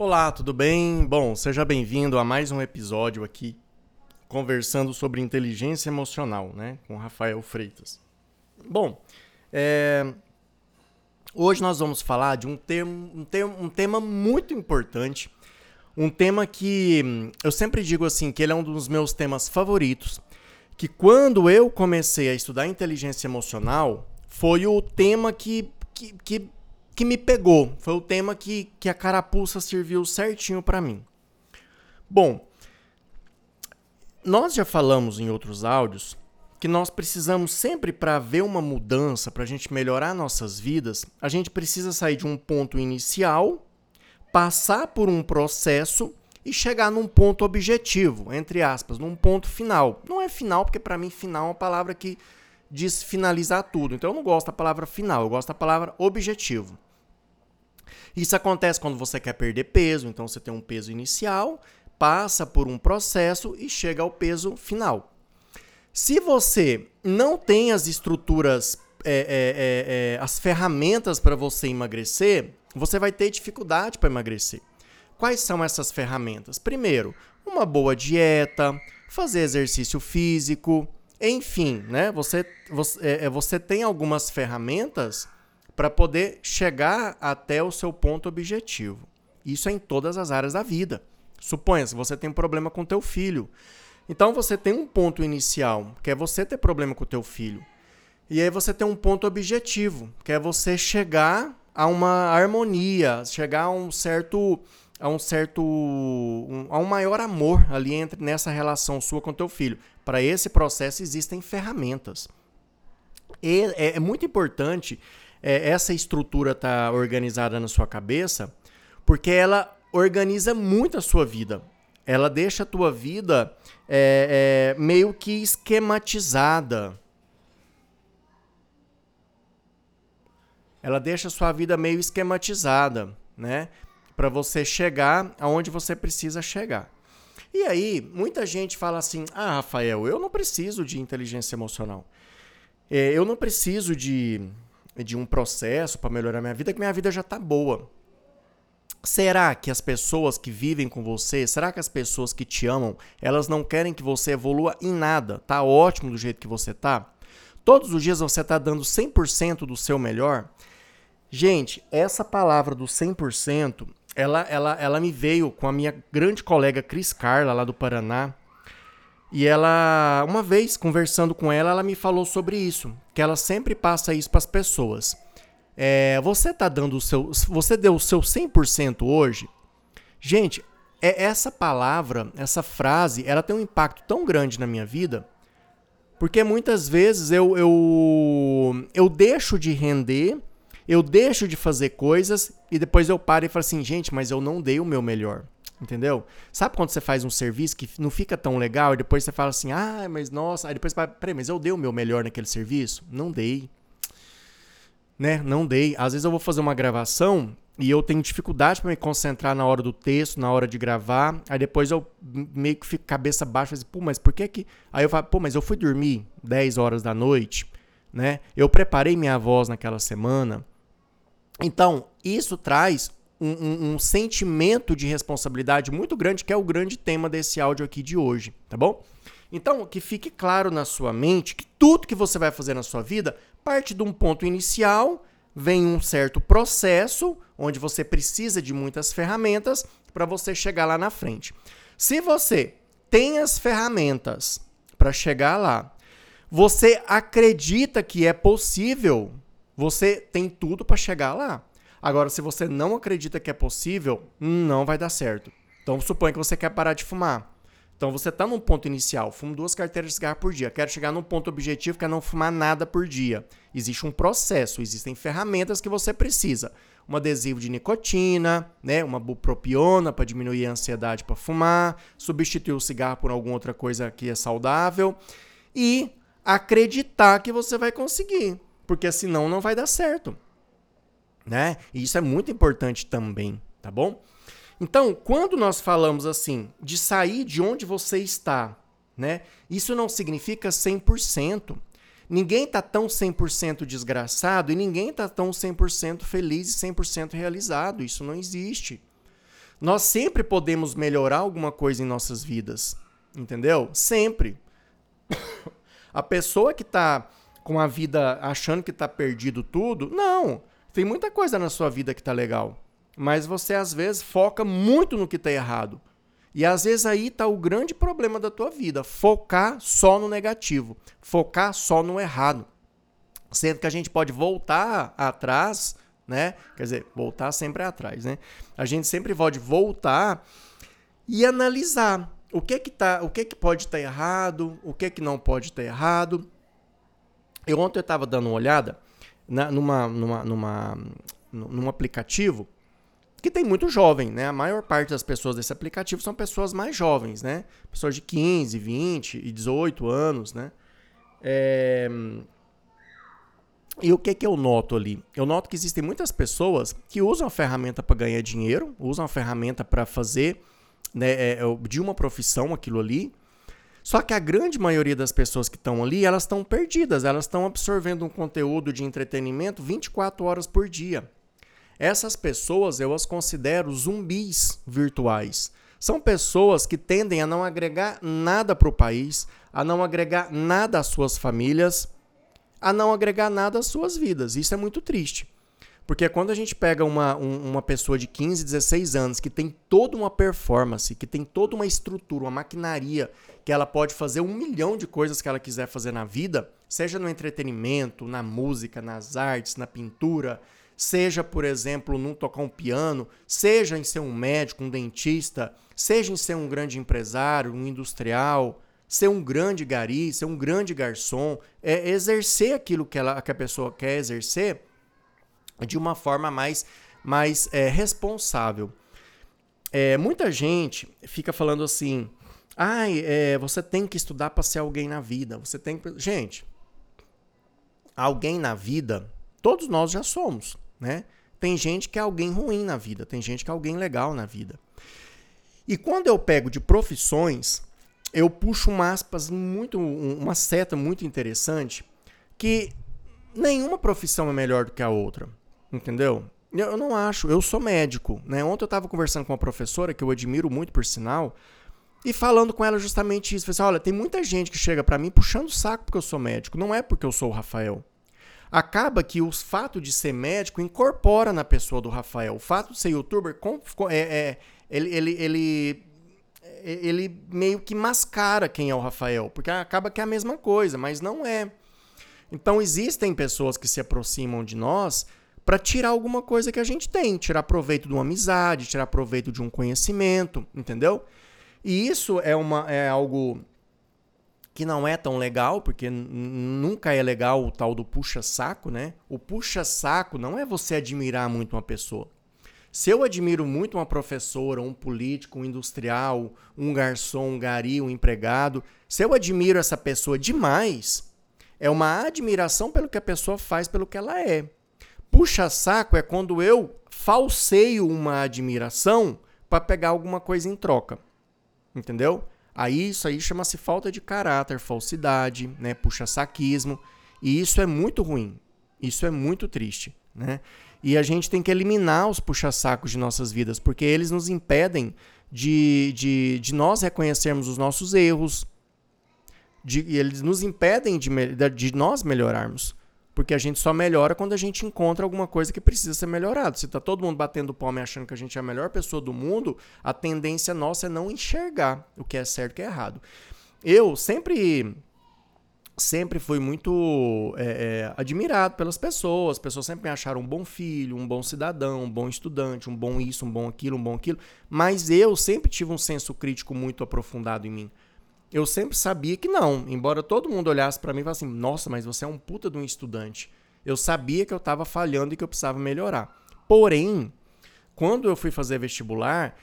Olá, tudo bem? Bom, seja bem-vindo a mais um episódio aqui conversando sobre inteligência emocional, né, com Rafael Freitas. Bom, é... hoje nós vamos falar de um, termo, um, um tema muito importante, um tema que eu sempre digo assim que ele é um dos meus temas favoritos, que quando eu comecei a estudar inteligência emocional foi o tema que, que, que que me pegou. Foi o tema que, que a carapuça serviu certinho para mim. Bom, nós já falamos em outros áudios que nós precisamos sempre para ver uma mudança, para a gente melhorar nossas vidas, a gente precisa sair de um ponto inicial, passar por um processo e chegar num ponto objetivo, entre aspas, num ponto final. Não é final, porque para mim final é uma palavra que diz finalizar tudo. Então eu não gosto da palavra final, eu gosto da palavra objetivo. Isso acontece quando você quer perder peso, então você tem um peso inicial, passa por um processo e chega ao peso final. Se você não tem as estruturas, é, é, é, é as ferramentas para você emagrecer, você vai ter dificuldade para emagrecer. Quais são essas ferramentas? Primeiro, uma boa dieta, fazer exercício físico, enfim, né? Você, você, é, é, você tem algumas ferramentas para poder chegar até o seu ponto objetivo. Isso é em todas as áreas da vida. Suponha se você tem um problema com teu filho. Então você tem um ponto inicial, que é você ter problema com teu filho. E aí você tem um ponto objetivo, que é você chegar a uma harmonia, chegar a um certo a um certo um, a um maior amor ali entre nessa relação sua com teu filho. Para esse processo existem ferramentas. E é, é muito importante é, essa estrutura tá organizada na sua cabeça, porque ela organiza muito a sua vida. Ela deixa a tua vida é, é, meio que esquematizada. Ela deixa a sua vida meio esquematizada, né? Para você chegar aonde você precisa chegar. E aí, muita gente fala assim: ah, Rafael, eu não preciso de inteligência emocional. É, eu não preciso de de um processo para melhorar minha vida, que minha vida já está boa. Será que as pessoas que vivem com você, será que as pessoas que te amam, elas não querem que você evolua em nada? Tá ótimo do jeito que você tá? Todos os dias você tá dando 100% do seu melhor? Gente, essa palavra do 100%, ela, ela, ela me veio com a minha grande colega Cris Carla, lá do Paraná. E ela, uma vez conversando com ela, ela me falou sobre isso, que ela sempre passa isso para as pessoas. É, você tá dando o seu, você deu o seu 100% hoje? Gente, é essa palavra, essa frase, ela tem um impacto tão grande na minha vida, porque muitas vezes eu eu, eu deixo de render, eu deixo de fazer coisas e depois eu paro e falo assim, gente, mas eu não dei o meu melhor. Entendeu? Sabe quando você faz um serviço que não fica tão legal e depois você fala assim, ah, mas nossa, aí depois você fala, peraí, mas eu dei o meu melhor naquele serviço? Não dei. Né? Não dei. Às vezes eu vou fazer uma gravação e eu tenho dificuldade para me concentrar na hora do texto, na hora de gravar. Aí depois eu meio que fico cabeça baixa, assim, pô, mas por que que. Aí eu falo, pô, mas eu fui dormir 10 horas da noite, né? Eu preparei minha voz naquela semana. Então, isso traz um, um, um, sentimento de responsabilidade muito grande, que é o grande tema desse áudio aqui de hoje, tá bom? Então, que fique claro na sua mente que tudo que você vai fazer na sua vida parte de um ponto inicial, vem um certo processo, onde você precisa de muitas ferramentas para você chegar lá na frente. Se você tem as ferramentas para chegar lá, você acredita que é possível, você tem tudo para chegar lá. Agora, se você não acredita que é possível, não vai dar certo. Então, suponha que você quer parar de fumar. Então, você está num ponto inicial, fumo duas carteiras de cigarro por dia. Quero chegar num ponto objetivo que é não fumar nada por dia. Existe um processo, existem ferramentas que você precisa. Um adesivo de nicotina, né? uma bupropiona para diminuir a ansiedade para fumar, substituir o cigarro por alguma outra coisa que é saudável e acreditar que você vai conseguir, porque senão não vai dar certo né? E isso é muito importante também, tá bom? Então, quando nós falamos assim de sair de onde você está, né? Isso não significa 100%. Ninguém está tão 100% desgraçado e ninguém está tão 100% feliz e 100% realizado. Isso não existe. Nós sempre podemos melhorar alguma coisa em nossas vidas. Entendeu? Sempre. A pessoa que está com a vida achando que está perdido tudo, não. Tem muita coisa na sua vida que está legal. Mas você às vezes foca muito no que está errado. E às vezes aí está o grande problema da tua vida, focar só no negativo, focar só no errado. Sendo que a gente pode voltar atrás, né? Quer dizer, voltar sempre atrás, né? A gente sempre pode voltar e analisar o que que tá, o que que pode estar tá errado, o que que não pode estar tá errado. Eu ontem eu estava dando uma olhada na, numa, numa, numa, num aplicativo que tem muito jovem, né? A maior parte das pessoas desse aplicativo são pessoas mais jovens, né? Pessoas de 15, 20 e 18 anos, né? É... E o que, que eu noto ali? Eu noto que existem muitas pessoas que usam a ferramenta para ganhar dinheiro, usam a ferramenta para fazer né, é, é de uma profissão aquilo ali. Só que a grande maioria das pessoas que estão ali, elas estão perdidas, elas estão absorvendo um conteúdo de entretenimento 24 horas por dia. Essas pessoas eu as considero zumbis virtuais. São pessoas que tendem a não agregar nada para o país, a não agregar nada às suas famílias, a não agregar nada às suas vidas. Isso é muito triste. Porque quando a gente pega uma, um, uma pessoa de 15, 16 anos que tem toda uma performance, que tem toda uma estrutura, uma maquinaria, que ela pode fazer um milhão de coisas que ela quiser fazer na vida, seja no entretenimento, na música, nas artes, na pintura, seja, por exemplo, num tocar um piano, seja em ser um médico, um dentista, seja em ser um grande empresário, um industrial, ser um grande gari, ser um grande garçom, é exercer aquilo que, ela, que a pessoa quer exercer de uma forma mais, mais é, responsável. É, muita gente fica falando assim, ai, é, você tem que estudar para ser alguém na vida, você tem que... Gente, alguém na vida, todos nós já somos né? Tem gente que é alguém ruim na vida, tem gente que é alguém legal na vida. E quando eu pego de profissões, eu puxo uma aspas muito, uma seta muito interessante, que nenhuma profissão é melhor do que a outra, entendeu? Eu não acho, eu sou médico, né? Ontem eu estava conversando com uma professora que eu admiro muito por sinal, e falando com ela justamente isso, falei assim, olha, tem muita gente que chega para mim puxando o saco porque eu sou médico, não é porque eu sou o Rafael acaba que o fato de ser médico incorpora na pessoa do Rafael. O fato de ser youtuber é, é, ele, ele, ele, ele meio que mascara quem é o Rafael, porque acaba que é a mesma coisa, mas não é. Então existem pessoas que se aproximam de nós para tirar alguma coisa que a gente tem, tirar proveito de uma amizade, tirar proveito de um conhecimento, entendeu? E isso é, uma, é algo que não é tão legal, porque nunca é legal o tal do puxa-saco, né? O puxa-saco não é você admirar muito uma pessoa. Se eu admiro muito uma professora, um político, um industrial, um garçom, um gari, um empregado, se eu admiro essa pessoa demais, é uma admiração pelo que a pessoa faz, pelo que ela é. Puxa-saco é quando eu falseio uma admiração para pegar alguma coisa em troca. Entendeu? Aí isso aí chama-se falta de caráter, falsidade, né, puxa-saquismo, e isso é muito ruim. Isso é muito triste, né? E a gente tem que eliminar os puxa-sacos de nossas vidas, porque eles nos impedem de, de, de nós reconhecermos os nossos erros, de, eles nos impedem de, de nós melhorarmos. Porque a gente só melhora quando a gente encontra alguma coisa que precisa ser melhorada. Se tá todo mundo batendo palma e achando que a gente é a melhor pessoa do mundo, a tendência nossa é não enxergar o que é certo e o que é errado. Eu sempre sempre fui muito é, é, admirado pelas pessoas. As pessoas sempre me acharam um bom filho, um bom cidadão, um bom estudante, um bom isso, um bom aquilo, um bom aquilo. Mas eu sempre tive um senso crítico muito aprofundado em mim eu sempre sabia que não. Embora todo mundo olhasse para mim e falasse assim: nossa, mas você é um puta de um estudante. Eu sabia que eu estava falhando e que eu precisava melhorar. Porém, quando eu fui fazer vestibular,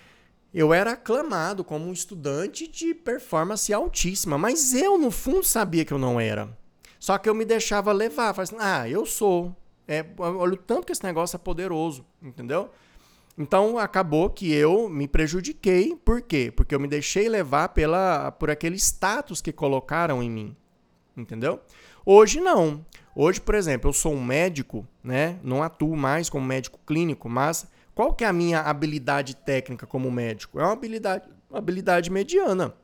eu era aclamado como um estudante de performance altíssima, mas eu, no fundo, sabia que eu não era. Só que eu me deixava levar. Falei assim, ah, eu sou. É, olha o tanto que esse negócio é poderoso, entendeu? Então acabou que eu me prejudiquei. Por quê? Porque eu me deixei levar pela, por aquele status que colocaram em mim. Entendeu? Hoje não. Hoje, por exemplo, eu sou um médico, né? Não atuo mais como médico clínico, mas Qual que é a minha habilidade técnica como médico? É uma habilidade, uma habilidade mediana.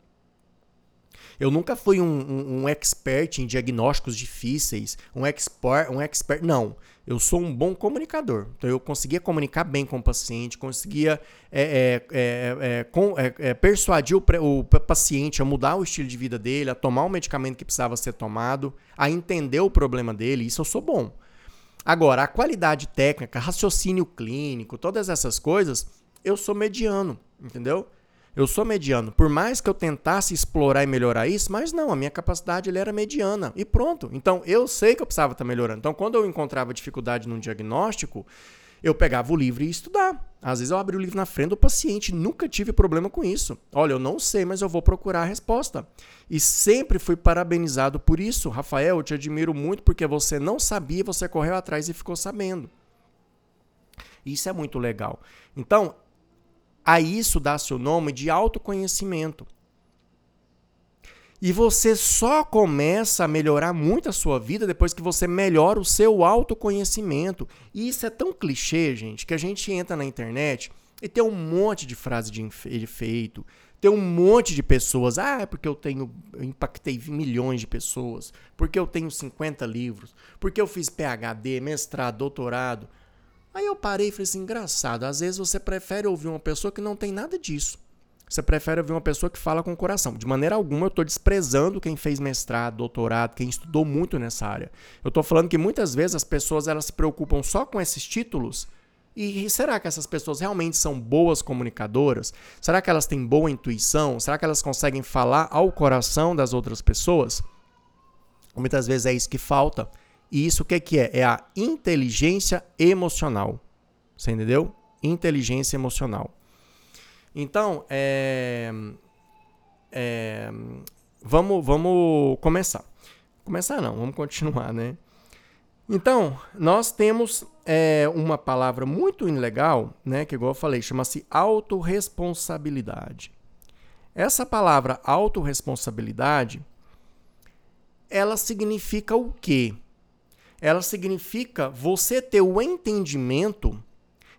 Eu nunca fui um, um, um, expert em diagnósticos difíceis, um expert, um expert. Não, eu sou um bom comunicador. Então eu conseguia comunicar bem com o paciente, conseguia é, é, é, é com, é, persuadir o, o, paciente a mudar o estilo de vida dele, a tomar o medicamento que precisava ser tomado, a entender o problema dele. Isso eu sou bom. Agora, a qualidade técnica, raciocínio clínico, todas essas coisas, eu sou mediano, entendeu? Eu sou mediano. Por mais que eu tentasse explorar e melhorar isso, mas não, a minha capacidade ele era mediana. E pronto. Então eu sei que eu precisava estar melhorando. Então quando eu encontrava dificuldade num diagnóstico, eu pegava o livro e ia estudar. Às vezes eu abri o livro na frente do paciente, nunca tive problema com isso. Olha, eu não sei, mas eu vou procurar a resposta. E sempre fui parabenizado por isso. Rafael, eu te admiro muito porque você não sabia, você correu atrás e ficou sabendo. Isso é muito legal. Então, a isso dá-se o nome de autoconhecimento. E você só começa a melhorar muito a sua vida depois que você melhora o seu autoconhecimento. E isso é tão clichê, gente, que a gente entra na internet e tem um monte de frase de efeito, tem um monte de pessoas. Ah, é porque eu tenho. Eu impactei milhões de pessoas, porque eu tenho 50 livros, porque eu fiz PhD, mestrado, doutorado. Aí eu parei e falei assim: engraçado, às vezes você prefere ouvir uma pessoa que não tem nada disso. Você prefere ouvir uma pessoa que fala com o coração. De maneira alguma eu estou desprezando quem fez mestrado, doutorado, quem estudou muito nessa área. Eu estou falando que muitas vezes as pessoas elas se preocupam só com esses títulos. E será que essas pessoas realmente são boas comunicadoras? Será que elas têm boa intuição? Será que elas conseguem falar ao coração das outras pessoas? Muitas vezes é isso que falta. E isso o que, que é? É a inteligência emocional. Você entendeu? Inteligência emocional. Então, é, é, vamos, vamos começar. Começar não, vamos continuar, né? Então, nós temos é, uma palavra muito legal, né, que igual eu falei, chama-se autorresponsabilidade. Essa palavra autorresponsabilidade, ela significa o quê? Ela significa você ter o entendimento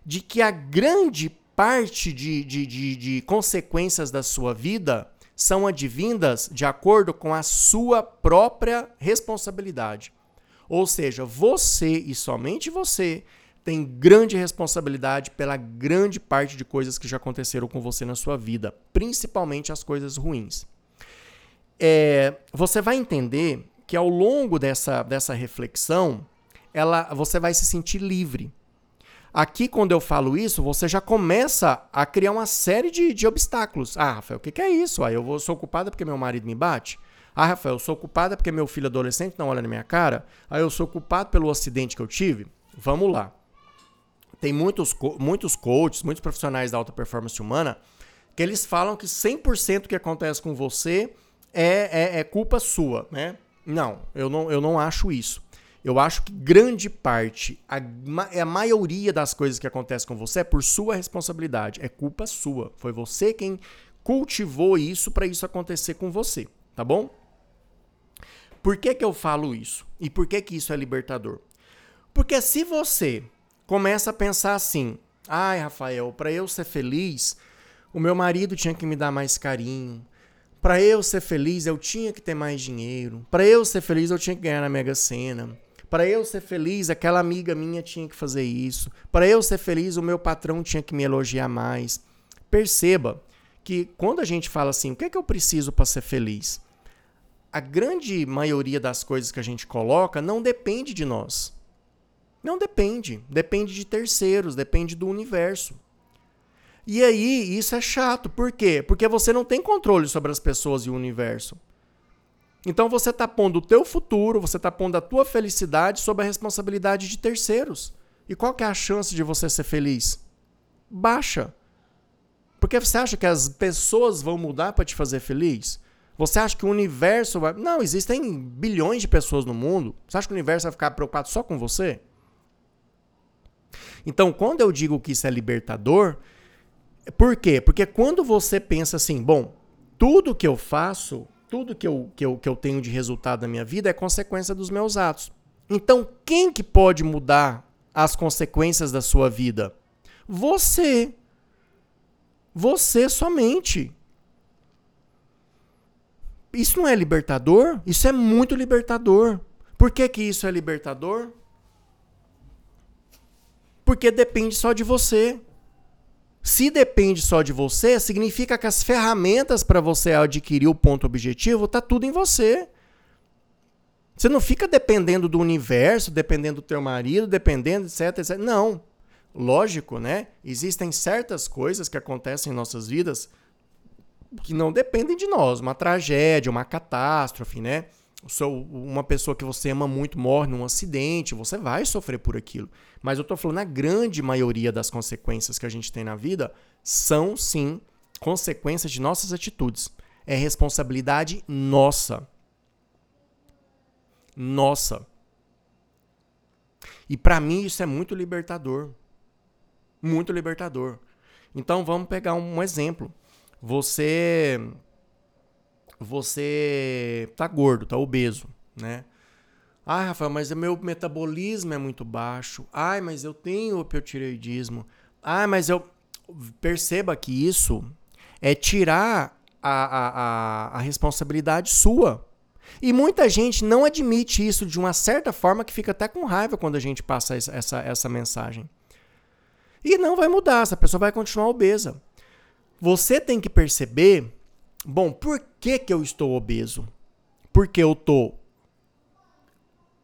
de que a grande parte de, de, de, de consequências da sua vida são advindas de acordo com a sua própria responsabilidade. Ou seja, você e somente você tem grande responsabilidade pela grande parte de coisas que já aconteceram com você na sua vida, principalmente as coisas ruins. É, você vai entender que ao longo dessa, dessa reflexão, ela, você vai se sentir livre. Aqui, quando eu falo isso, você já começa a criar uma série de, de obstáculos. Ah, Rafael, o que, que, é isso? Ah, eu vou, sou culpada porque meu marido me bate? Ah, Rafael, eu sou culpada porque meu filho adolescente não olha na minha cara? Ah, eu sou culpado pelo acidente que eu tive? Vamos lá. Tem muitos, muitos coaches, muitos profissionais da alta performance humana que eles falam que 100% do que acontece com você é, é, é culpa sua, né? Não, eu não, eu não acho isso. Eu acho que grande parte, a, a maioria das coisas que acontecem com você é por sua responsabilidade, é culpa sua. Foi você quem cultivou isso para isso acontecer com você, tá bom? Por que, que eu falo isso? E por que, que isso é libertador? Porque se você começa a pensar assim, ai Rafael, para eu ser feliz, o meu marido tinha que me dar mais carinho, para eu ser feliz, eu tinha que ter mais dinheiro. Para eu ser feliz, eu tinha que ganhar na Mega Sena. Para eu ser feliz, aquela amiga minha tinha que fazer isso. Para eu ser feliz, o meu patrão tinha que me elogiar mais. Perceba que quando a gente fala assim, o que é que eu preciso para ser feliz? A grande maioria das coisas que a gente coloca não depende de nós. Não depende. Depende de terceiros, depende do universo. E aí, isso é chato. Por quê? Porque você não tem controle sobre as pessoas e o universo. Então você está pondo o teu futuro, você está pondo a tua felicidade sob a responsabilidade de terceiros. E qual que é a chance de você ser feliz? Baixa. Porque você acha que as pessoas vão mudar para te fazer feliz? Você acha que o universo vai. Não, existem bilhões de pessoas no mundo. Você acha que o universo vai ficar preocupado só com você? Então, quando eu digo que isso é libertador, por quê? Porque quando você pensa assim, bom, tudo que eu faço, tudo que eu, que eu, que eu tenho de resultado na minha vida é consequência dos meus atos. Então, quem que pode mudar as consequências da sua vida? Você. Você somente. Isso não é libertador? Isso é muito libertador. Por que, que isso é libertador? Porque depende só de você. Se depende só de você, significa que as ferramentas para você adquirir o ponto objetivo tá tudo em você. Você não fica dependendo do universo, dependendo do teu marido, dependendo, etc, etc. Não. Lógico, né? Existem certas coisas que acontecem em nossas vidas que não dependem de nós. Uma tragédia, uma catástrofe, né? Uma pessoa que você ama muito morre num acidente, você vai sofrer por aquilo. Mas eu tô falando, a grande maioria das consequências que a gente tem na vida são, sim, consequências de nossas atitudes. É responsabilidade nossa. Nossa. E para mim isso é muito libertador. Muito libertador. Então vamos pegar um exemplo. Você você tá gordo, tá obeso, né? Ah, Rafael, mas o meu metabolismo é muito baixo. Ai, mas eu tenho hipotireoidismo. Ah, mas eu. Perceba que isso é tirar a, a, a, a responsabilidade sua. E muita gente não admite isso de uma certa forma que fica até com raiva quando a gente passa essa, essa mensagem. E não vai mudar, essa pessoa vai continuar obesa. Você tem que perceber Bom, por que, que eu estou obeso? Porque eu estou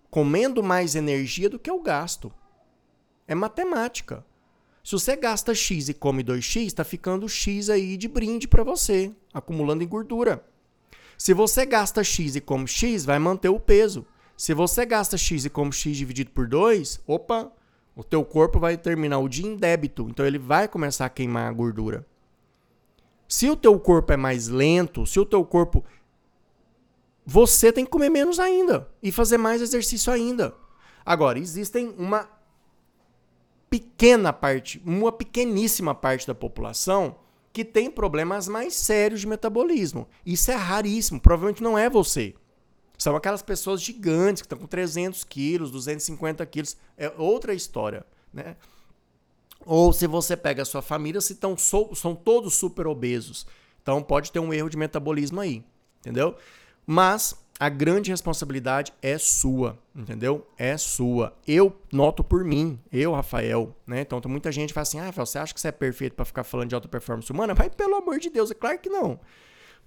comendo mais energia do que eu gasto. É matemática. Se você gasta X e come 2X, está ficando X aí de brinde para você, acumulando em gordura. Se você gasta X e come X, vai manter o peso. Se você gasta X e come X dividido por 2, opa, o teu corpo vai terminar o dia em débito. Então ele vai começar a queimar a gordura. Se o teu corpo é mais lento, se o teu corpo você tem que comer menos ainda e fazer mais exercício ainda. Agora, existem uma pequena parte, uma pequeníssima parte da população que tem problemas mais sérios de metabolismo. Isso é raríssimo, provavelmente não é você. São aquelas pessoas gigantes que estão com 300 quilos, 250 quilos, é outra história, né? Ou se você pega a sua família, se tão, são todos super obesos. Então pode ter um erro de metabolismo aí, entendeu? Mas a grande responsabilidade é sua, entendeu? É sua. Eu noto por mim, eu, Rafael, né? Então tem muita gente que fala assim: "Ah, Rafael, você acha que você é perfeito para ficar falando de alta performance humana?" Mas pelo amor de Deus, é claro que não.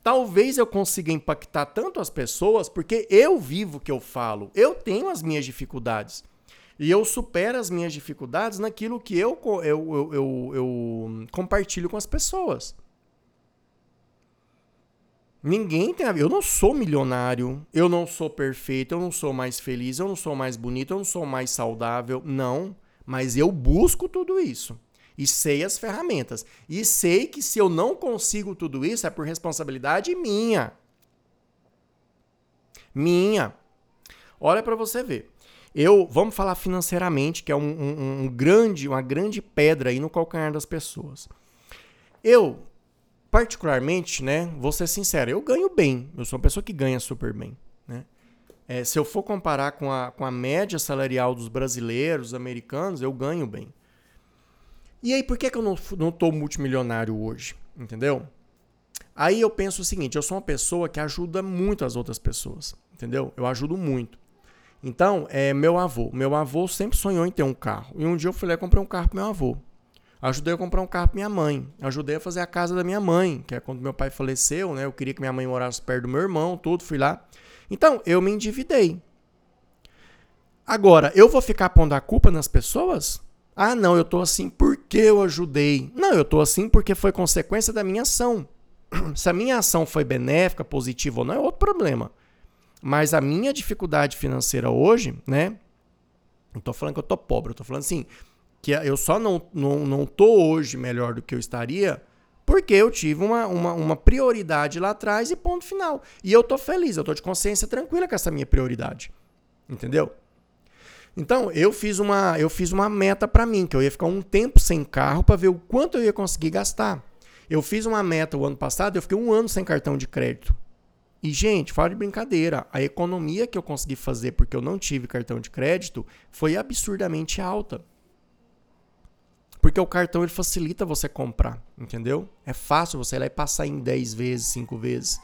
Talvez eu consiga impactar tanto as pessoas porque eu vivo o que eu falo. Eu tenho as minhas dificuldades. E eu supero as minhas dificuldades naquilo que eu, eu, eu, eu, eu compartilho com as pessoas. Ninguém tem a ver. Eu não sou milionário, eu não sou perfeito, eu não sou mais feliz, eu não sou mais bonito, eu não sou mais saudável. Não. Mas eu busco tudo isso. E sei as ferramentas. E sei que se eu não consigo tudo isso é por responsabilidade minha. Minha. Olha para você ver. Eu, vamos falar financeiramente, que é um, um, um, grande, uma grande pedra aí no calcanhar das pessoas. Eu, particularmente, né, vou ser sincero, eu ganho bem. Eu sou uma pessoa que ganha super bem, né? É, se eu for comparar com a, com a média salarial dos brasileiros, americanos, eu ganho bem. E aí, por que, que eu não, não tô multimilionário hoje? Entendeu? Aí eu penso o seguinte: eu sou uma pessoa que ajuda muito as outras pessoas. Entendeu? Eu ajudo muito. Então, é meu avô. Meu avô sempre sonhou em ter um carro. E um dia eu fui lá e comprei um carro pro meu avô. Ajudei a comprar um carro pra minha mãe. Ajudei a fazer a casa da minha mãe, que é quando meu pai faleceu, né? Eu queria que minha mãe morasse perto do meu irmão, tudo, fui lá. Então, eu me endividei. Agora, eu vou ficar pondo a culpa nas pessoas? Ah, não, eu tô assim porque eu ajudei. Não, eu tô assim porque foi consequência da minha ação. Se a minha ação foi benéfica, positiva ou não, é outro problema. Mas a minha dificuldade financeira hoje, né? Não tô falando que eu tô pobre, eu tô falando assim, que eu só não, não, não tô hoje melhor do que eu estaria porque eu tive uma, uma, uma prioridade lá atrás e ponto final. E eu tô feliz, eu tô de consciência tranquila com essa minha prioridade. Entendeu? Então, eu fiz uma, eu fiz uma meta para mim, que eu ia ficar um tempo sem carro para ver o quanto eu ia conseguir gastar. Eu fiz uma meta o ano passado, eu fiquei um ano sem cartão de crédito. E, gente, fala de brincadeira. A economia que eu consegui fazer porque eu não tive cartão de crédito foi absurdamente alta. Porque o cartão ele facilita você comprar, entendeu? É fácil você ir lá e passar em 10 vezes, 5 vezes.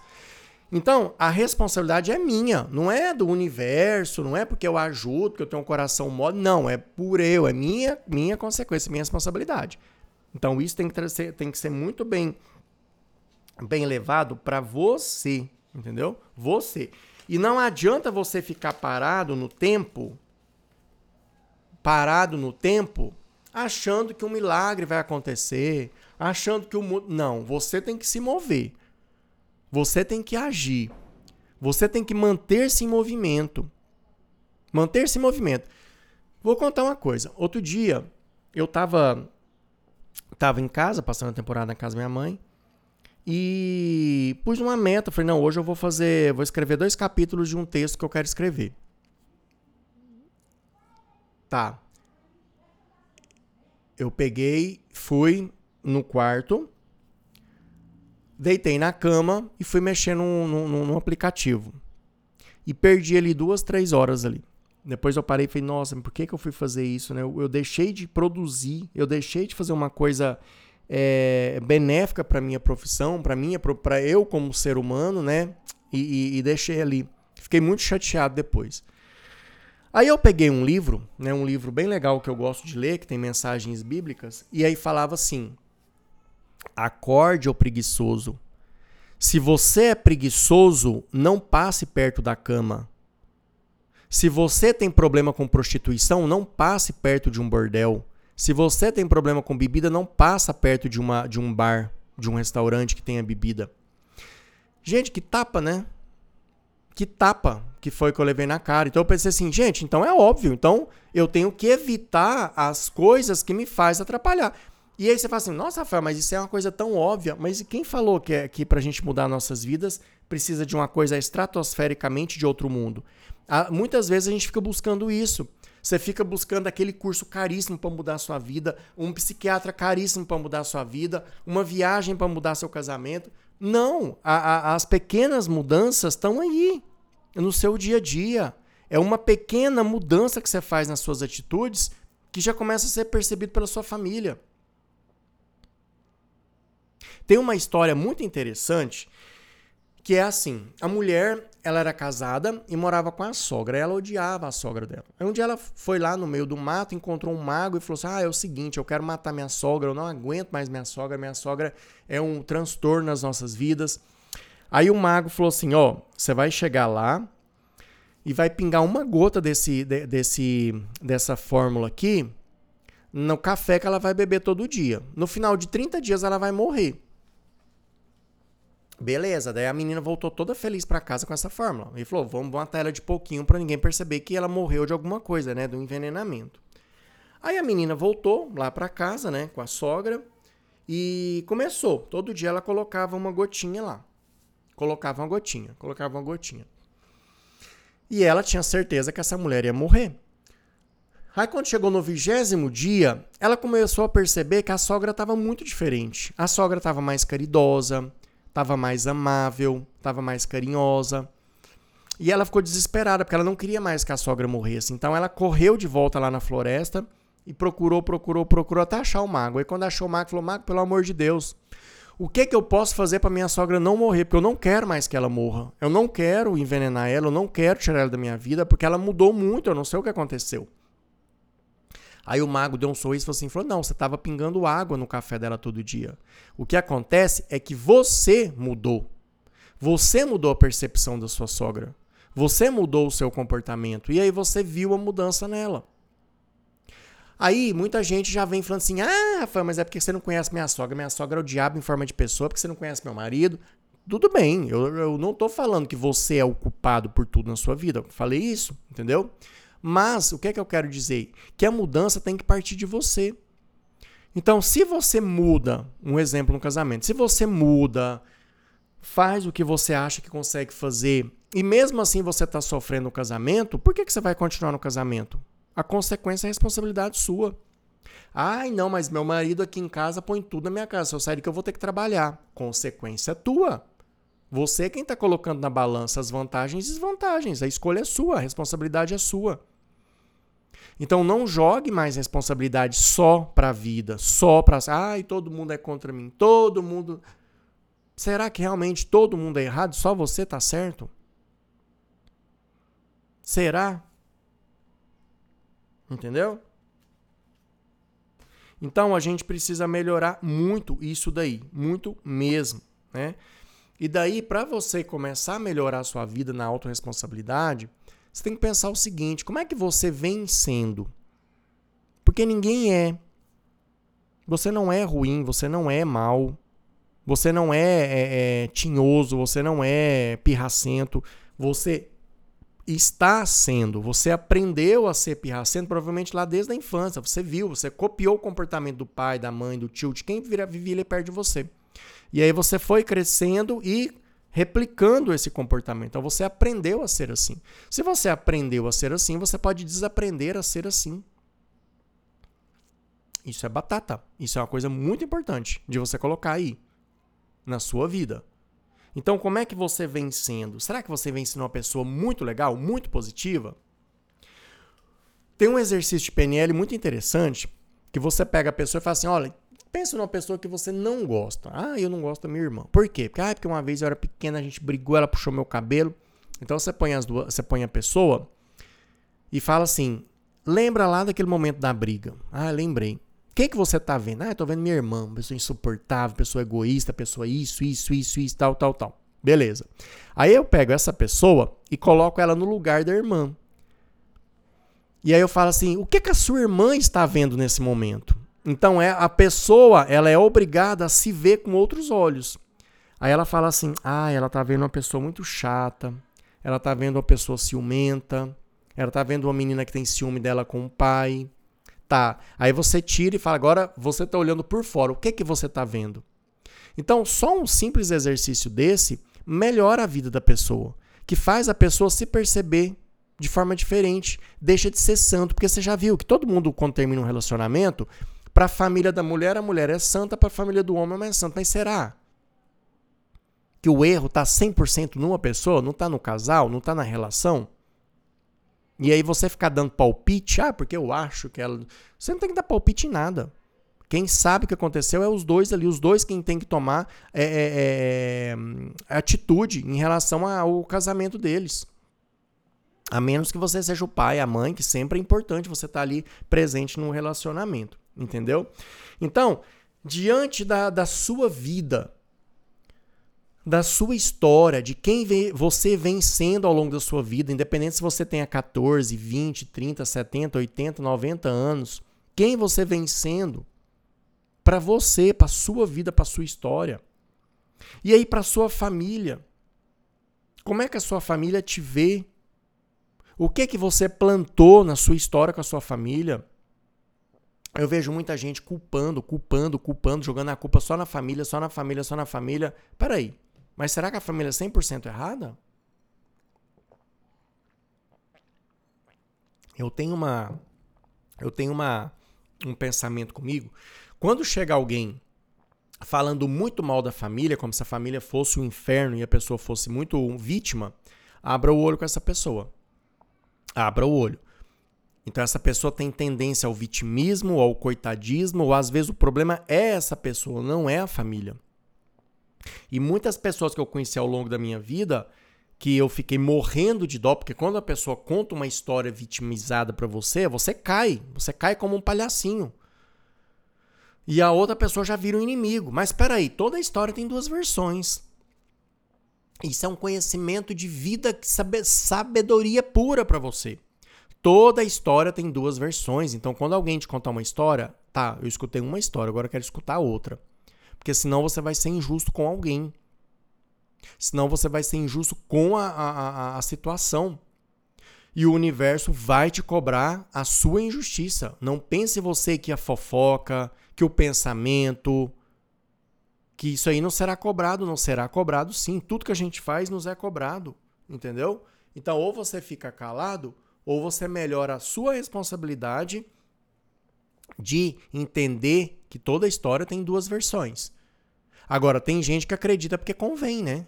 Então, a responsabilidade é minha, não é do universo, não é porque eu ajudo, porque eu tenho um coração mole, não, é por eu, é minha, minha consequência, minha responsabilidade. Então, isso tem que, ser, tem que ser muito bem, bem levado para você, entendeu? Você. E não adianta você ficar parado no tempo, parado no tempo, achando que um milagre vai acontecer, achando que o mundo. Não, você tem que se mover. Você tem que agir. Você tem que manter-se em movimento. Manter-se em movimento. Vou contar uma coisa. Outro dia, eu tava, tava em casa, passando a temporada na casa da minha mãe, e pus uma meta. Falei, não, hoje eu vou fazer, vou escrever dois capítulos de um texto que eu quero escrever. Tá. Eu peguei, fui no quarto, deitei na cama e fui mexer num, num, num, aplicativo. E perdi ali duas, três horas ali. Depois eu parei e falei, nossa, por que, que eu fui fazer isso? Né? Eu, eu deixei de produzir, eu deixei de fazer uma coisa é, benéfica para minha profissão, para minha, para eu como ser humano, né? E, e, e, deixei ali. Fiquei muito chateado depois. Aí eu peguei um livro, né? Um livro bem legal que eu gosto de ler, que tem mensagens bíblicas, e aí falava assim: Acorde ao preguiçoso. Se você é preguiçoso, não passe perto da cama. Se você tem problema com prostituição, não passe perto de um bordel. Se você tem problema com bebida, não passa perto de, uma, de um bar, de um restaurante que tenha bebida. Gente, que tapa, né? Que tapa que foi que eu levei na cara. Então eu pensei assim, gente, então é óbvio. Então eu tenho que evitar as coisas que me fazem atrapalhar. E aí você fala assim, nossa, Rafael, mas isso é uma coisa tão óbvia. Mas quem falou que, é, que para a gente mudar nossas vidas precisa de uma coisa estratosfericamente de outro mundo? Ah, muitas vezes a gente fica buscando isso. Você fica buscando aquele curso caríssimo para mudar a sua vida, um psiquiatra caríssimo para mudar a sua vida, uma viagem para mudar seu casamento. Não, a, a, as pequenas mudanças estão aí, no seu dia a dia. É uma pequena mudança que você faz nas suas atitudes que já começa a ser percebido pela sua família. Tem uma história muito interessante que é assim: a mulher ela era casada e morava com a sogra. Ela odiava a sogra dela. Aí um dia ela foi lá no meio do mato, encontrou um mago e falou assim: Ah, é o seguinte, eu quero matar minha sogra, eu não aguento mais minha sogra, minha sogra é um transtorno nas nossas vidas. Aí o mago falou assim: Ó, oh, você vai chegar lá e vai pingar uma gota desse, desse, dessa fórmula aqui no café que ela vai beber todo dia. No final de 30 dias ela vai morrer. Beleza, daí a menina voltou toda feliz para casa com essa fórmula. E falou: vamos matar ela de pouquinho para ninguém perceber que ela morreu de alguma coisa, né? Do envenenamento. Aí a menina voltou lá para casa, né? Com a sogra. E começou. Todo dia ela colocava uma gotinha lá. Colocava uma gotinha, colocava uma gotinha. E ela tinha certeza que essa mulher ia morrer. Aí quando chegou no vigésimo dia, ela começou a perceber que a sogra estava muito diferente. A sogra estava mais caridosa, estava mais amável, estava mais carinhosa. E ela ficou desesperada, porque ela não queria mais que a sogra morresse. Então ela correu de volta lá na floresta e procurou, procurou, procurou até achar o mago. Aí quando achou o mago, falou: Mago, pelo amor de Deus, o que que eu posso fazer para minha sogra não morrer? Porque eu não quero mais que ela morra. Eu não quero envenenar ela, eu não quero tirar ela da minha vida, porque ela mudou muito, eu não sei o que aconteceu. Aí o mago deu um sorriso e falou assim: falou, não, você estava pingando água no café dela todo dia. O que acontece é que você mudou. Você mudou a percepção da sua sogra. Você mudou o seu comportamento. E aí você viu a mudança nela. Aí muita gente já vem falando assim: ah, Rafael, mas é porque você não conhece minha sogra. Minha sogra é o diabo em forma de pessoa, porque você não conhece meu marido. Tudo bem, eu, eu não estou falando que você é o culpado por tudo na sua vida. Eu falei isso, entendeu? Mas o que é que eu quero dizer? Que a mudança tem que partir de você. Então, se você muda, um exemplo no casamento, se você muda, faz o que você acha que consegue fazer, e mesmo assim você está sofrendo no casamento, por que, que você vai continuar no casamento? A consequência é a responsabilidade sua. Ai, não, mas meu marido aqui em casa põe tudo na minha casa. Se eu sair que eu vou ter que trabalhar. Consequência tua. Você é quem está colocando na balança as vantagens e desvantagens. A escolha é sua, a responsabilidade é sua. Então não jogue mais responsabilidade só para a vida, só para, ai, todo mundo é contra mim, todo mundo Será que realmente todo mundo é errado, só você tá certo? Será? Entendeu? Então a gente precisa melhorar muito isso daí, muito mesmo, né? E daí para você começar a melhorar a sua vida na autorresponsabilidade, você tem que pensar o seguinte: como é que você vem sendo? Porque ninguém é. Você não é ruim, você não é mal, você não é, é, é tinhoso, você não é pirracento, você está sendo. Você aprendeu a ser pirracento provavelmente lá desde a infância. Você viu, você copiou o comportamento do pai, da mãe, do tio, de quem vivia ali perto de você. E aí você foi crescendo e replicando esse comportamento. Então você aprendeu a ser assim. Se você aprendeu a ser assim, você pode desaprender a ser assim. Isso é batata. Isso é uma coisa muito importante de você colocar aí na sua vida. Então, como é que você vem sendo? Será que você vem sendo uma pessoa muito legal, muito positiva? Tem um exercício de PNL muito interessante que você pega a pessoa e fala assim: olha, Pensa numa pessoa que você não gosta. Ah, eu não gosto da minha irmã. Por quê? Porque, ah, porque uma vez eu era pequena, a gente brigou, ela puxou meu cabelo. Então você põe as duas, você põe a pessoa e fala assim: lembra lá daquele momento da briga. Ah, lembrei. O que, que você tá vendo? Ah, eu tô vendo minha irmã, pessoa insuportável, pessoa egoísta, pessoa isso, isso, isso, isso, tal, tal, tal. Beleza. Aí eu pego essa pessoa e coloco ela no lugar da irmã. E aí eu falo assim: o que, que a sua irmã está vendo nesse momento? Então é a pessoa, ela é obrigada a se ver com outros olhos. Aí ela fala assim: "Ah, ela tá vendo uma pessoa muito chata. Ela tá vendo uma pessoa ciumenta. Ela tá vendo uma menina que tem ciúme dela com o pai." Tá. Aí você tira e fala: "Agora você tá olhando por fora. O que que você tá vendo?" Então, só um simples exercício desse melhora a vida da pessoa, que faz a pessoa se perceber de forma diferente, deixa de ser santo, porque você já viu que todo mundo quando termina um relacionamento, para a família da mulher, a mulher é santa, para a família do homem, é santa. Mas será que o erro está 100% numa pessoa? Não está no casal? Não está na relação? E aí você ficar dando palpite, ah, porque eu acho que ela. Você não tem que dar palpite em nada. Quem sabe o que aconteceu é os dois ali, os dois quem tem que tomar é, é, é, atitude em relação ao casamento deles. A menos que você seja o pai, a mãe, que sempre é importante você estar tá ali presente no relacionamento. Entendeu? Então, diante da, da sua vida, da sua história, de quem você vem sendo ao longo da sua vida, independente se você tenha 14, 20, 30, 70, 80, 90 anos, quem você vem sendo para você, para sua vida, para sua história. E aí para sua família. Como é que a sua família te vê? O que que você plantou na sua história com a sua família? Eu vejo muita gente culpando, culpando, culpando, jogando a culpa só na família, só na família, só na família. Peraí, mas será que a família é 100% errada? Eu tenho uma eu tenho uma um pensamento comigo. Quando chega alguém falando muito mal da família, como se a família fosse um inferno e a pessoa fosse muito vítima, abra o olho com essa pessoa. Abra o olho. Então essa pessoa tem tendência ao vitimismo, ao coitadismo, ou às vezes o problema é essa pessoa, não é a família. E muitas pessoas que eu conheci ao longo da minha vida, que eu fiquei morrendo de dó, porque quando a pessoa conta uma história vitimizada para você, você cai, você cai como um palhacinho. E a outra pessoa já vira um inimigo. Mas espera aí, toda a história tem duas versões. Isso é um conhecimento de vida, sabedoria pura para você. Toda história tem duas versões. Então, quando alguém te contar uma história, tá, eu escutei uma história, agora eu quero escutar outra. Porque senão você vai ser injusto com alguém. Senão você vai ser injusto com a, a, a, a situação. E o universo vai te cobrar a sua injustiça. Não pense você que a fofoca, que o pensamento, que isso aí não será cobrado, não será cobrado sim. Tudo que a gente faz nos é cobrado, entendeu? Então, ou você fica calado, ou você melhora a sua responsabilidade de entender que toda história tem duas versões. Agora, tem gente que acredita porque convém, né?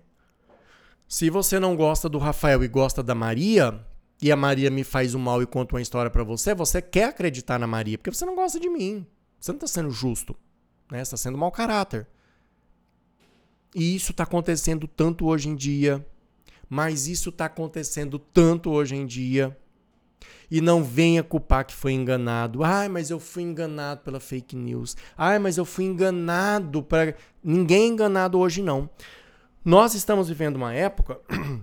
Se você não gosta do Rafael e gosta da Maria, e a Maria me faz o mal e conta uma história para você, você quer acreditar na Maria, porque você não gosta de mim. Você não está sendo justo. Né? Você está sendo mau caráter. E isso está acontecendo tanto hoje em dia. Mas isso está acontecendo tanto hoje em dia. E não venha culpar que foi enganado. Ai, mas eu fui enganado pela fake news. Ai, mas eu fui enganado para. Ninguém é enganado hoje, não. Nós estamos vivendo uma época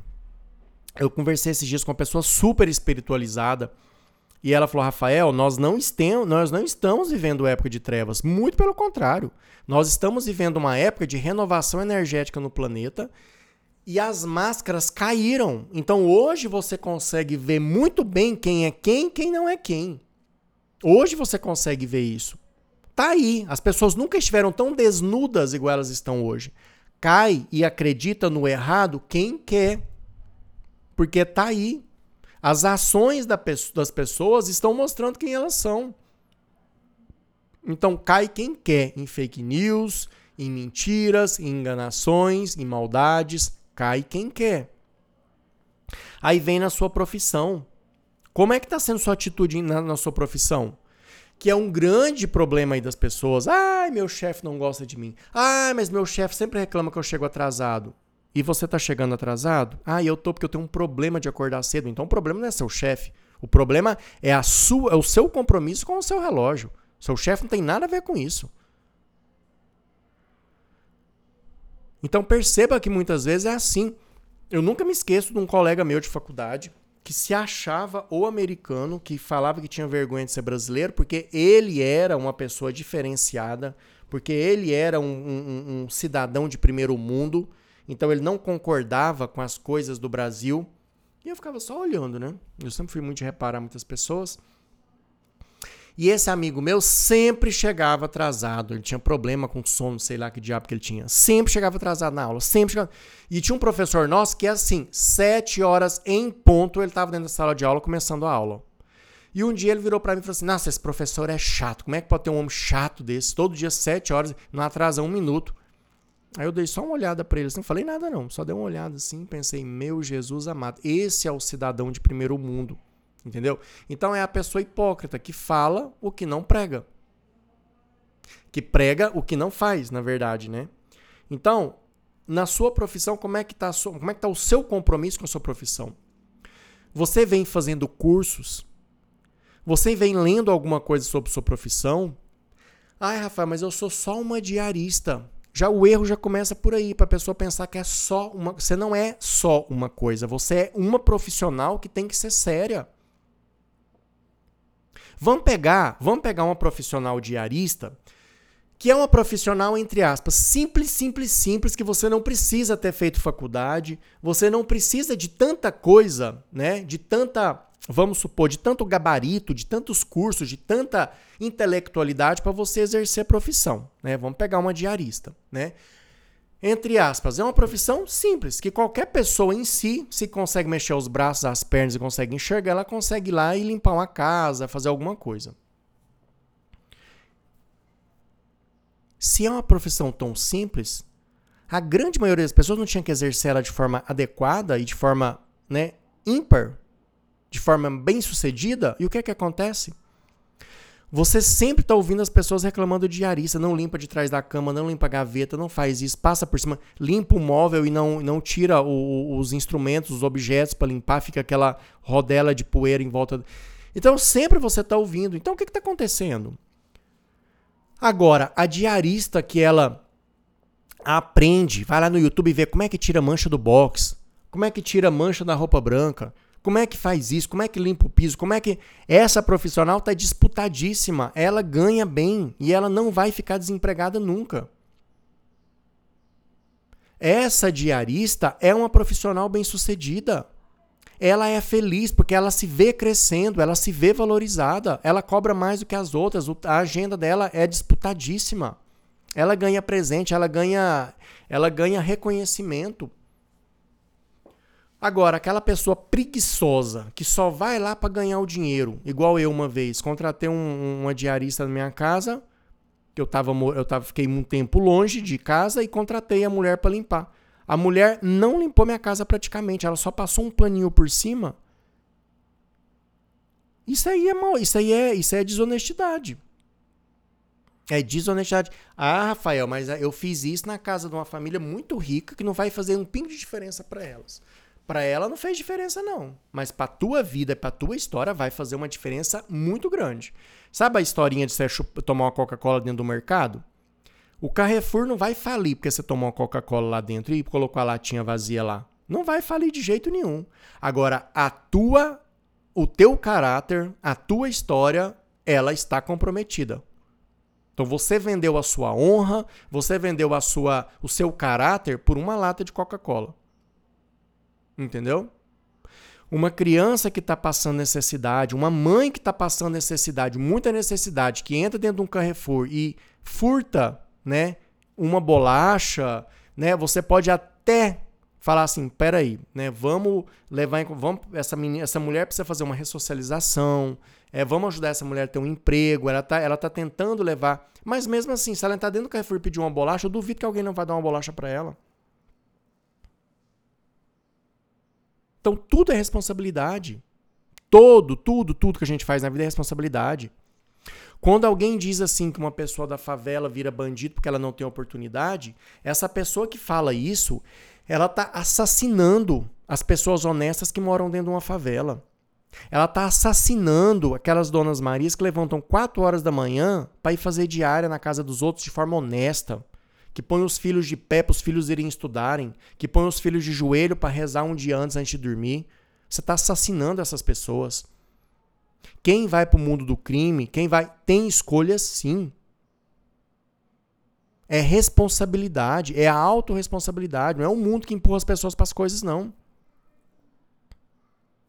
eu conversei esses dias com uma pessoa super espiritualizada e ela falou: Rafael, nós não, estamos, nós não estamos vivendo época de trevas, muito pelo contrário. Nós estamos vivendo uma época de renovação energética no planeta e as máscaras caíram. Então hoje você consegue ver muito bem quem é quem quem não é quem. Hoje você consegue ver isso. Tá aí. As pessoas nunca estiveram tão desnudas igual elas estão hoje. Cai e acredita no errado quem quer. Porque tá aí. As ações das pessoas estão mostrando quem elas são. Então cai quem quer em fake news, em mentiras, em enganações, em maldades. Cai quem quer. Aí vem na sua profissão. Como é que está sendo sua atitude na, na sua profissão? que é um grande problema aí das pessoas. Ai, meu chefe não gosta de mim. Ai, mas meu chefe sempre reclama que eu chego atrasado e você está chegando atrasado? Ah, eu tô porque eu tenho um problema de acordar cedo. Então o problema não é seu chefe. O problema é, a sua, é o seu compromisso com o seu relógio. Seu chefe não tem nada a ver com isso. Então perceba que muitas vezes é assim. Eu nunca me esqueço de um colega meu de faculdade que se achava o americano, que falava que tinha vergonha de ser brasileiro, porque ele era uma pessoa diferenciada, porque ele era um, um, um cidadão de primeiro mundo então ele não concordava com as coisas do Brasil. E eu ficava só olhando, né? Eu sempre fui muito reparar muitas pessoas. E esse amigo meu sempre chegava atrasado. Ele tinha problema com sono, sei lá que diabo que ele tinha. Sempre chegava atrasado na aula, sempre chegava. E tinha um professor nosso que assim, sete horas em ponto, ele estava dentro da sala de aula começando a aula. E um dia ele virou para mim e falou assim: Nossa, esse professor é chato. Como é que pode ter um homem chato desse? Todo dia, sete horas, não atrasa um minuto. Aí eu dei só uma olhada para ele, assim, não falei nada não, só dei uma olhada assim, pensei, meu Jesus amado, esse é o cidadão de primeiro mundo, entendeu? Então é a pessoa hipócrita que fala o que não prega. Que prega o que não faz, na verdade, né? Então, na sua profissão, como é que tá, como é que tá o seu compromisso com a sua profissão? Você vem fazendo cursos? Você vem lendo alguma coisa sobre sua profissão? Ai, Rafael, mas eu sou só uma diarista. Já o erro já começa por aí, para a pessoa pensar que é só uma. Você não é só uma coisa, você é uma profissional que tem que ser séria. Vamos pegar, vamos pegar uma profissional diarista, que é uma profissional, entre aspas, simples, simples, simples, que você não precisa ter feito faculdade, você não precisa de tanta coisa, né? De tanta vamos supor, de tanto gabarito, de tantos cursos, de tanta intelectualidade para você exercer a profissão, né? Vamos pegar uma diarista, né? Entre aspas, é uma profissão simples, que qualquer pessoa em si, se consegue mexer os braços, as pernas e consegue enxergar, ela consegue ir lá e limpar uma casa, fazer alguma coisa. Se é uma profissão tão simples, a grande maioria das pessoas não tinha que exercer ela de forma adequada e de forma né, ímpar, de forma bem sucedida, e o que é que acontece? Você sempre está ouvindo as pessoas reclamando de diarista, não limpa de trás da cama, não limpa a gaveta, não faz isso, passa por cima, limpa o móvel e não, não tira o, os instrumentos, os objetos para limpar, fica aquela rodela de poeira em volta. Então sempre você está ouvindo. Então o que está acontecendo? Agora, a diarista que ela aprende, vai lá no YouTube e vê como é que tira mancha do box, como é que tira mancha da roupa branca, como é que faz isso? Como é que limpa o piso? Como é que essa profissional está disputadíssima? Ela ganha bem e ela não vai ficar desempregada nunca. Essa diarista é uma profissional bem-sucedida. Ela é feliz porque ela se vê crescendo, ela se vê valorizada, ela cobra mais do que as outras, a agenda dela é disputadíssima. Ela ganha presente, ela ganha, ela ganha reconhecimento. Agora, aquela pessoa preguiçosa que só vai lá para ganhar o dinheiro, igual eu uma vez, contratei um, uma diarista na minha casa, eu tava, eu tava, fiquei um tempo longe de casa e contratei a mulher para limpar. A mulher não limpou minha casa praticamente, ela só passou um paninho por cima Isso aí é mal, isso aí é, isso aí é desonestidade. É desonestidade. Ah, Rafael, mas eu fiz isso na casa de uma família muito rica que não vai fazer um pingo de diferença para elas. Para ela não fez diferença não, mas para tua vida, para tua história vai fazer uma diferença muito grande. Sabe a historinha de você tomar uma Coca-Cola dentro do mercado? O Carrefour não vai falir porque você tomou uma Coca-Cola lá dentro e colocou a latinha vazia lá. Não vai falir de jeito nenhum. Agora, a tua, o teu caráter, a tua história, ela está comprometida. Então você vendeu a sua honra, você vendeu a sua, o seu caráter por uma lata de Coca-Cola. Entendeu? Uma criança que está passando necessidade, uma mãe que está passando necessidade, muita necessidade, que entra dentro de um Carrefour e furta, né, uma bolacha, né, você pode até falar assim, peraí, né, vamos levar em, vamos, essa menina, essa mulher precisa fazer uma ressocialização, é, vamos ajudar essa mulher a ter um emprego, ela tá, ela tá tentando levar, mas mesmo assim, se ela entrar dentro do Carrefour e pedir uma bolacha, eu duvido que alguém não vai dar uma bolacha para ela. Então tudo é responsabilidade. Todo, tudo, tudo que a gente faz na vida é responsabilidade. Quando alguém diz assim que uma pessoa da favela vira bandido porque ela não tem oportunidade, essa pessoa que fala isso, ela está assassinando as pessoas honestas que moram dentro de uma favela. Ela está assassinando aquelas donas Marias que levantam 4 horas da manhã para ir fazer diária na casa dos outros de forma honesta que põe os filhos de pé para os filhos irem estudarem, que põe os filhos de joelho para rezar um dia antes antes de dormir. Você está assassinando essas pessoas. Quem vai para o mundo do crime, quem vai, tem escolhas sim. É responsabilidade, é a autorresponsabilidade. Não é o mundo que empurra as pessoas para as coisas, não.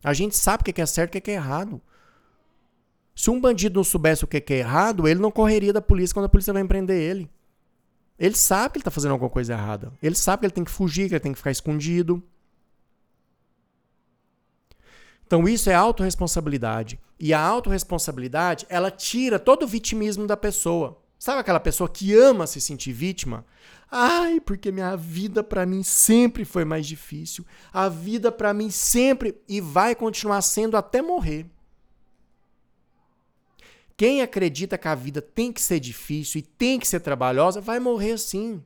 A gente sabe o que é certo e o que é errado. Se um bandido não soubesse o que é errado, ele não correria da polícia quando a polícia vai prender ele. Ele sabe que ele está fazendo alguma coisa errada. Ele sabe que ele tem que fugir, que ele tem que ficar escondido. Então isso é autorresponsabilidade. E a autorresponsabilidade, ela tira todo o vitimismo da pessoa. Sabe aquela pessoa que ama se sentir vítima? Ai, porque minha vida para mim sempre foi mais difícil. A vida para mim sempre e vai continuar sendo até morrer. Quem acredita que a vida tem que ser difícil e tem que ser trabalhosa, vai morrer assim.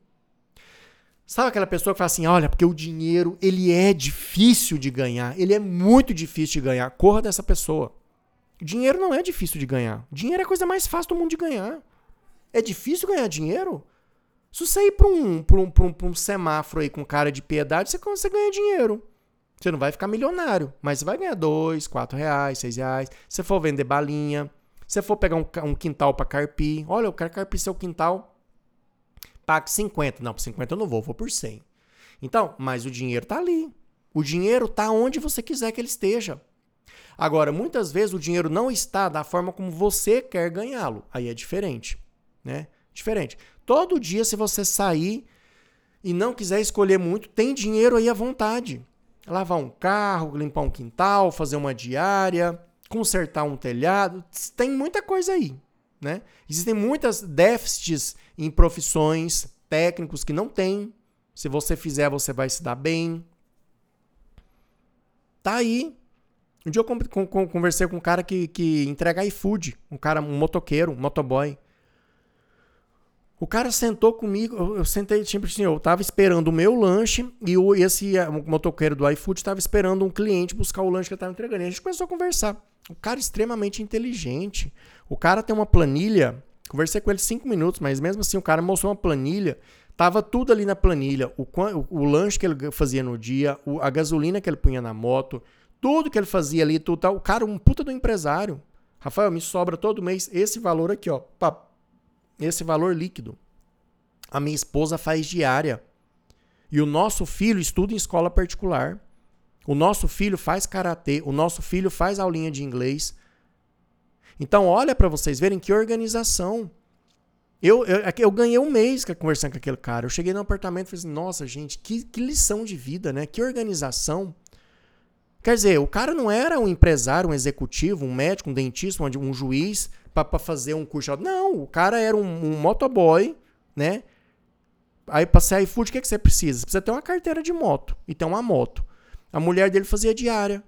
Sabe aquela pessoa que fala assim: olha, porque o dinheiro ele é difícil de ganhar, ele é muito difícil de ganhar. Corra dessa pessoa. O dinheiro não é difícil de ganhar. O dinheiro é a coisa mais fácil do mundo de ganhar. É difícil ganhar dinheiro? Se você ir para um, pra um, um, um semáforo aí com cara de piedade, você, você ganha dinheiro. Você não vai ficar milionário, mas você vai ganhar dois, quatro reais, seis reais. Se for vender balinha, se for pegar um, um quintal para carpir, olha, eu quero carpir seu quintal, pague 50. Não, por 50 eu não vou, vou por 100. Então, mas o dinheiro tá ali. O dinheiro tá onde você quiser que ele esteja. Agora, muitas vezes o dinheiro não está da forma como você quer ganhá-lo. Aí é diferente, né? Diferente. Todo dia, se você sair e não quiser escolher muito, tem dinheiro aí à vontade. Lavar um carro, limpar um quintal, fazer uma diária, consertar um telhado, tem muita coisa aí, né? Existem muitas déficits em profissões técnicos que não tem. Se você fizer, você vai se dar bem. Tá aí. Um dia eu conversei com um cara que, que entrega iFood, um cara, um motoqueiro, um motoboy. O cara sentou comigo, eu, sentei, tipo assim, eu tava esperando o meu lanche e o, esse motoqueiro do iFood estava esperando um cliente buscar o lanche que eu tava entregando. E a gente começou a conversar. O cara extremamente inteligente. O cara tem uma planilha. Conversei com ele cinco minutos, mas mesmo assim o cara mostrou uma planilha. Tava tudo ali na planilha. O, o, o lanche que ele fazia no dia, o, a gasolina que ele punha na moto, tudo que ele fazia ali, tudo tal. O cara, um puta do empresário. Rafael, me sobra todo mês esse valor aqui, ó. Esse valor líquido. A minha esposa faz diária. E o nosso filho estuda em escola particular. O nosso filho faz karatê, o nosso filho faz aulinha de inglês. Então, olha para vocês verem que organização. Eu, eu, eu, ganhei um mês conversando com aquele cara. Eu cheguei no apartamento e falei assim: nossa, gente, que, que lição de vida, né? Que organização. Quer dizer, o cara não era um empresário, um executivo, um médico, um dentista, um, um juiz para fazer um curso. Não, o cara era um, um motoboy, né? Aí para ser iFood, o que, é que você precisa? Você precisa ter uma carteira de moto e ter uma moto. A mulher dele fazia diária.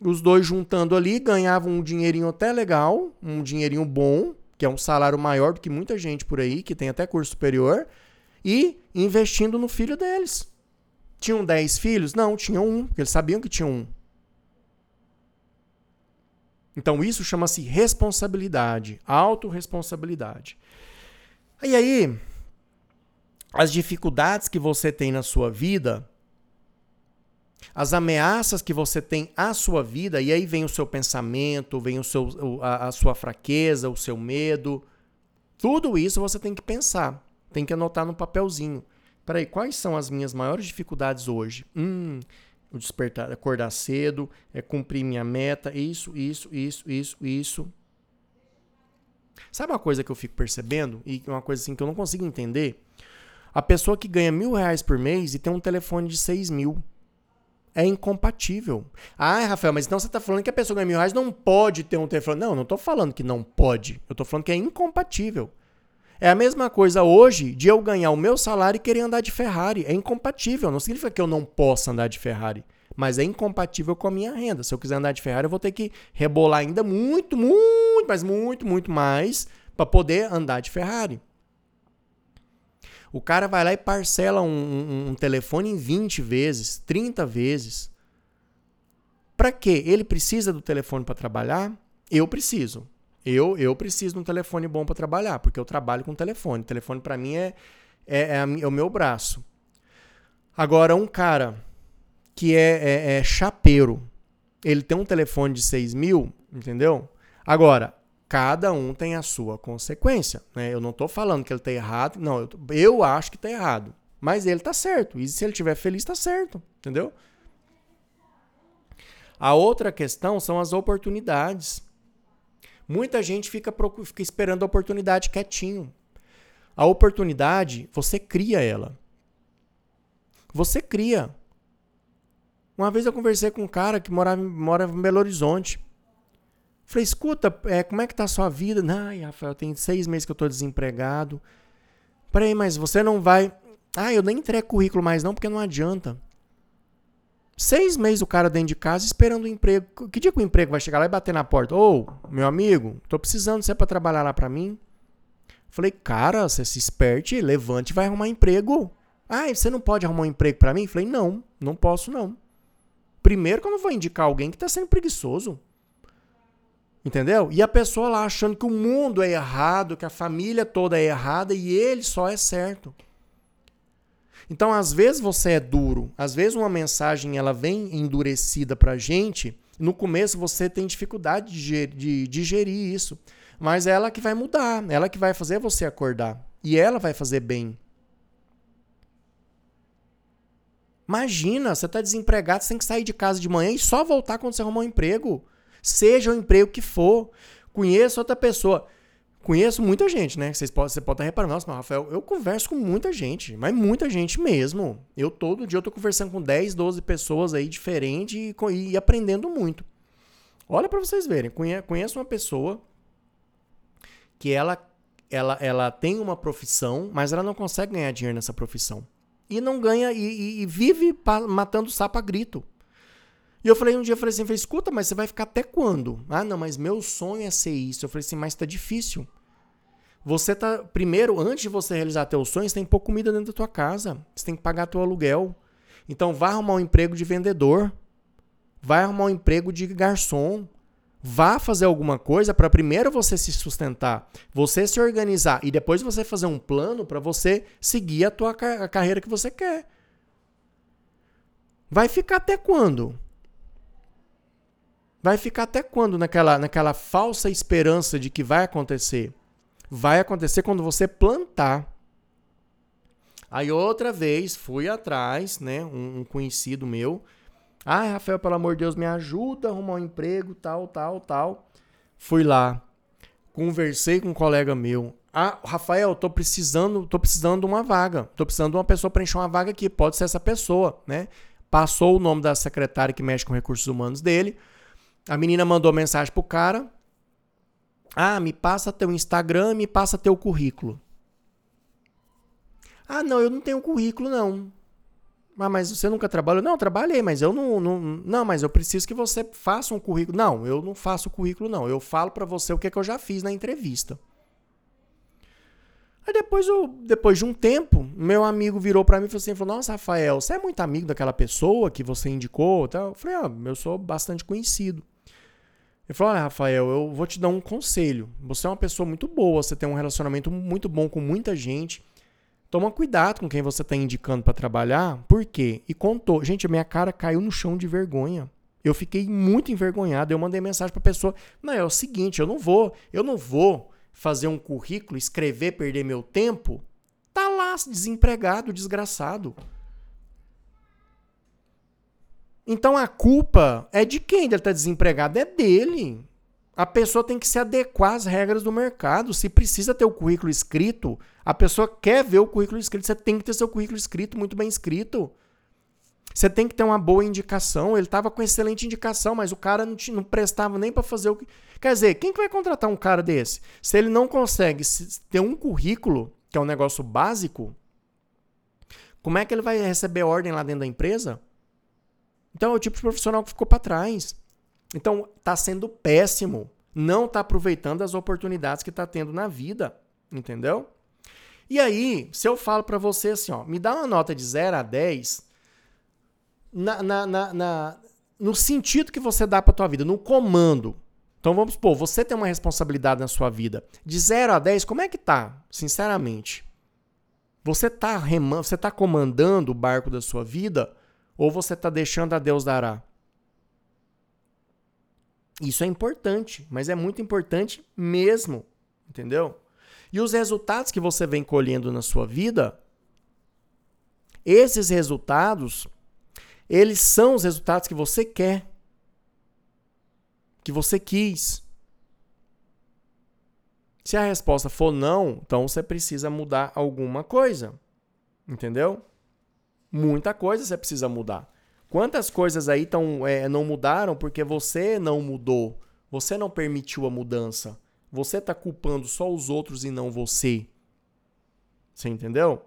os dois juntando ali ganhavam um dinheirinho até legal, um dinheirinho bom, que é um salário maior do que muita gente por aí, que tem até curso superior, e investindo no filho deles. Tinham 10 filhos? Não, tinham um, porque eles sabiam que tinham um. Então isso chama-se responsabilidade, autorresponsabilidade. E aí, as dificuldades que você tem na sua vida, as ameaças que você tem à sua vida, e aí vem o seu pensamento, vem o seu, a, a sua fraqueza, o seu medo. Tudo isso você tem que pensar, tem que anotar no papelzinho. Peraí, quais são as minhas maiores dificuldades hoje? Hum, despertar, acordar cedo, é cumprir minha meta, isso, isso, isso, isso, isso. Sabe uma coisa que eu fico percebendo e uma coisa assim que eu não consigo entender? A pessoa que ganha mil reais por mês e tem um telefone de seis mil. É incompatível. Ah, Rafael, mas então você está falando que a pessoa ganha mil reais não pode ter um telefone. Não, não estou falando que não pode. Eu estou falando que é incompatível. É a mesma coisa hoje de eu ganhar o meu salário e querer andar de Ferrari. É incompatível. Não significa que eu não possa andar de Ferrari. Mas é incompatível com a minha renda. Se eu quiser andar de Ferrari, eu vou ter que rebolar ainda muito, muito, mas muito, muito mais para poder andar de Ferrari. O cara vai lá e parcela um, um, um telefone em 20 vezes, 30 vezes. Para quê? Ele precisa do telefone para trabalhar? Eu preciso. Eu, eu preciso de um telefone bom para trabalhar, porque eu trabalho com telefone. O telefone para mim é, é, é, é, o meu braço. Agora, um cara que é, é, é chapeiro, ele tem um telefone de 6 mil, entendeu? Agora, cada um tem a sua consequência. Né? Eu não estou falando que ele está errado. Não, eu, eu acho que está errado. Mas ele está certo. E se ele estiver feliz, está certo. Entendeu? A outra questão são as oportunidades. Muita gente fica, fica esperando a oportunidade quietinho. A oportunidade, você cria ela. Você cria. Uma vez eu conversei com um cara que morava, morava em Belo Horizonte. Falei, escuta, é, como é que tá a sua vida? Ai, Rafael, tem seis meses que eu tô desempregado. Peraí, mas você não vai. Ah, eu nem entrego currículo mais não, porque não adianta. Seis meses o cara dentro de casa esperando o emprego. Que dia que o emprego vai chegar lá e bater na porta? Ô, oh, meu amigo, tô precisando de você pra trabalhar lá pra mim. Falei, cara, você se esperte, levante e vai arrumar emprego. Ah, você não pode arrumar um emprego para mim? Falei, não, não posso não. Primeiro que eu não vou indicar alguém que tá sendo preguiçoso. Entendeu? E a pessoa lá achando que o mundo é errado, que a família toda é errada e ele só é certo. Então, às vezes você é duro, às vezes uma mensagem ela vem endurecida pra gente, no começo você tem dificuldade de digerir isso, mas é ela que vai mudar, ela que vai fazer você acordar e ela vai fazer bem. Imagina, você está desempregado, você tem que sair de casa de manhã e só voltar quando você arrumar um emprego seja o emprego que for. Conheço outra pessoa. Conheço muita gente, né? Vocês podem, você pode estar reparando, nossa, mas Rafael, eu converso com muita gente, mas muita gente mesmo. Eu todo dia eu tô conversando com 10, 12 pessoas aí diferentes e, e aprendendo muito. Olha para vocês verem, conheço uma pessoa que ela, ela, ela tem uma profissão, mas ela não consegue ganhar dinheiro nessa profissão. E não ganha, e, e, e vive matando sapo a grito. E eu falei um dia, eu falei assim, falei, escuta, mas você vai ficar até quando? Ah, não, mas meu sonho é ser isso. Eu falei assim, mas tá difícil. Você tá, primeiro, antes de você realizar teus sonhos, tem pouco comida dentro da tua casa. Você tem que pagar teu aluguel. Então vá arrumar um emprego de vendedor. Vai arrumar um emprego de garçom. Vá fazer alguma coisa para primeiro você se sustentar, você se organizar e depois você fazer um plano para você seguir a tua a carreira que você quer. Vai ficar até quando? Vai ficar até quando naquela, naquela falsa esperança de que vai acontecer? Vai acontecer quando você plantar. Aí outra vez fui atrás, né? Um, um conhecido meu. Ah, Rafael, pelo amor de Deus, me ajuda a arrumar um emprego, tal, tal, tal. Fui lá, conversei com um colega meu. Ah, Rafael, tô precisando, tô precisando de uma vaga. Tô precisando de uma pessoa para encher uma vaga aqui. Pode ser essa pessoa, né? Passou o nome da secretária que mexe com recursos humanos dele. A menina mandou mensagem pro cara. Ah, me passa teu Instagram, me passa teu currículo. Ah, não, eu não tenho currículo, não. Ah, mas você nunca trabalhou? Não, trabalhei, mas eu não, não. Não, mas eu preciso que você faça um currículo. Não, eu não faço currículo, não. Eu falo para você o que, é que eu já fiz na entrevista. Aí depois, eu, depois de um tempo, meu amigo virou para mim e falou assim: falou, Nossa, Rafael, você é muito amigo daquela pessoa que você indicou? Eu falei: Ah, eu sou bastante conhecido. Ele falou: Olha, Rafael, eu vou te dar um conselho. Você é uma pessoa muito boa, você tem um relacionamento muito bom com muita gente. Toma cuidado com quem você está indicando para trabalhar. Por quê? E contou. Gente, minha cara caiu no chão de vergonha. Eu fiquei muito envergonhado. Eu mandei mensagem para a pessoa: Não, é o seguinte, eu não vou, eu não vou fazer um currículo, escrever, perder meu tempo, tá lá desempregado, desgraçado. Então a culpa é de quem ele está desempregado? É dele. A pessoa tem que se adequar às regras do mercado. Se precisa ter o currículo escrito, a pessoa quer ver o currículo escrito, você tem que ter seu currículo escrito, muito bem escrito. Você tem que ter uma boa indicação. Ele estava com excelente indicação, mas o cara não, te, não prestava nem para fazer o que. Quer dizer, quem que vai contratar um cara desse? Se ele não consegue ter um currículo, que é um negócio básico, como é que ele vai receber ordem lá dentro da empresa? Então é o tipo de profissional que ficou para trás. Então está sendo péssimo. Não está aproveitando as oportunidades que está tendo na vida. Entendeu? E aí, se eu falo para você assim, ó, me dá uma nota de 0 a 10 na, na, na, na no sentido que você dá para tua vida, no comando. Então vamos supor, você tem uma responsabilidade na sua vida. De 0 a 10, como é que tá? Sinceramente. Você tá remando, você tá comandando o barco da sua vida ou você tá deixando a Deus dará? Isso é importante, mas é muito importante mesmo, entendeu? E os resultados que você vem colhendo na sua vida, esses resultados eles são os resultados que você quer, que você quis. Se a resposta for não, então você precisa mudar alguma coisa. Entendeu? Muita coisa você precisa mudar. Quantas coisas aí tão, é, não mudaram porque você não mudou? Você não permitiu a mudança. Você está culpando só os outros e não você. Você entendeu?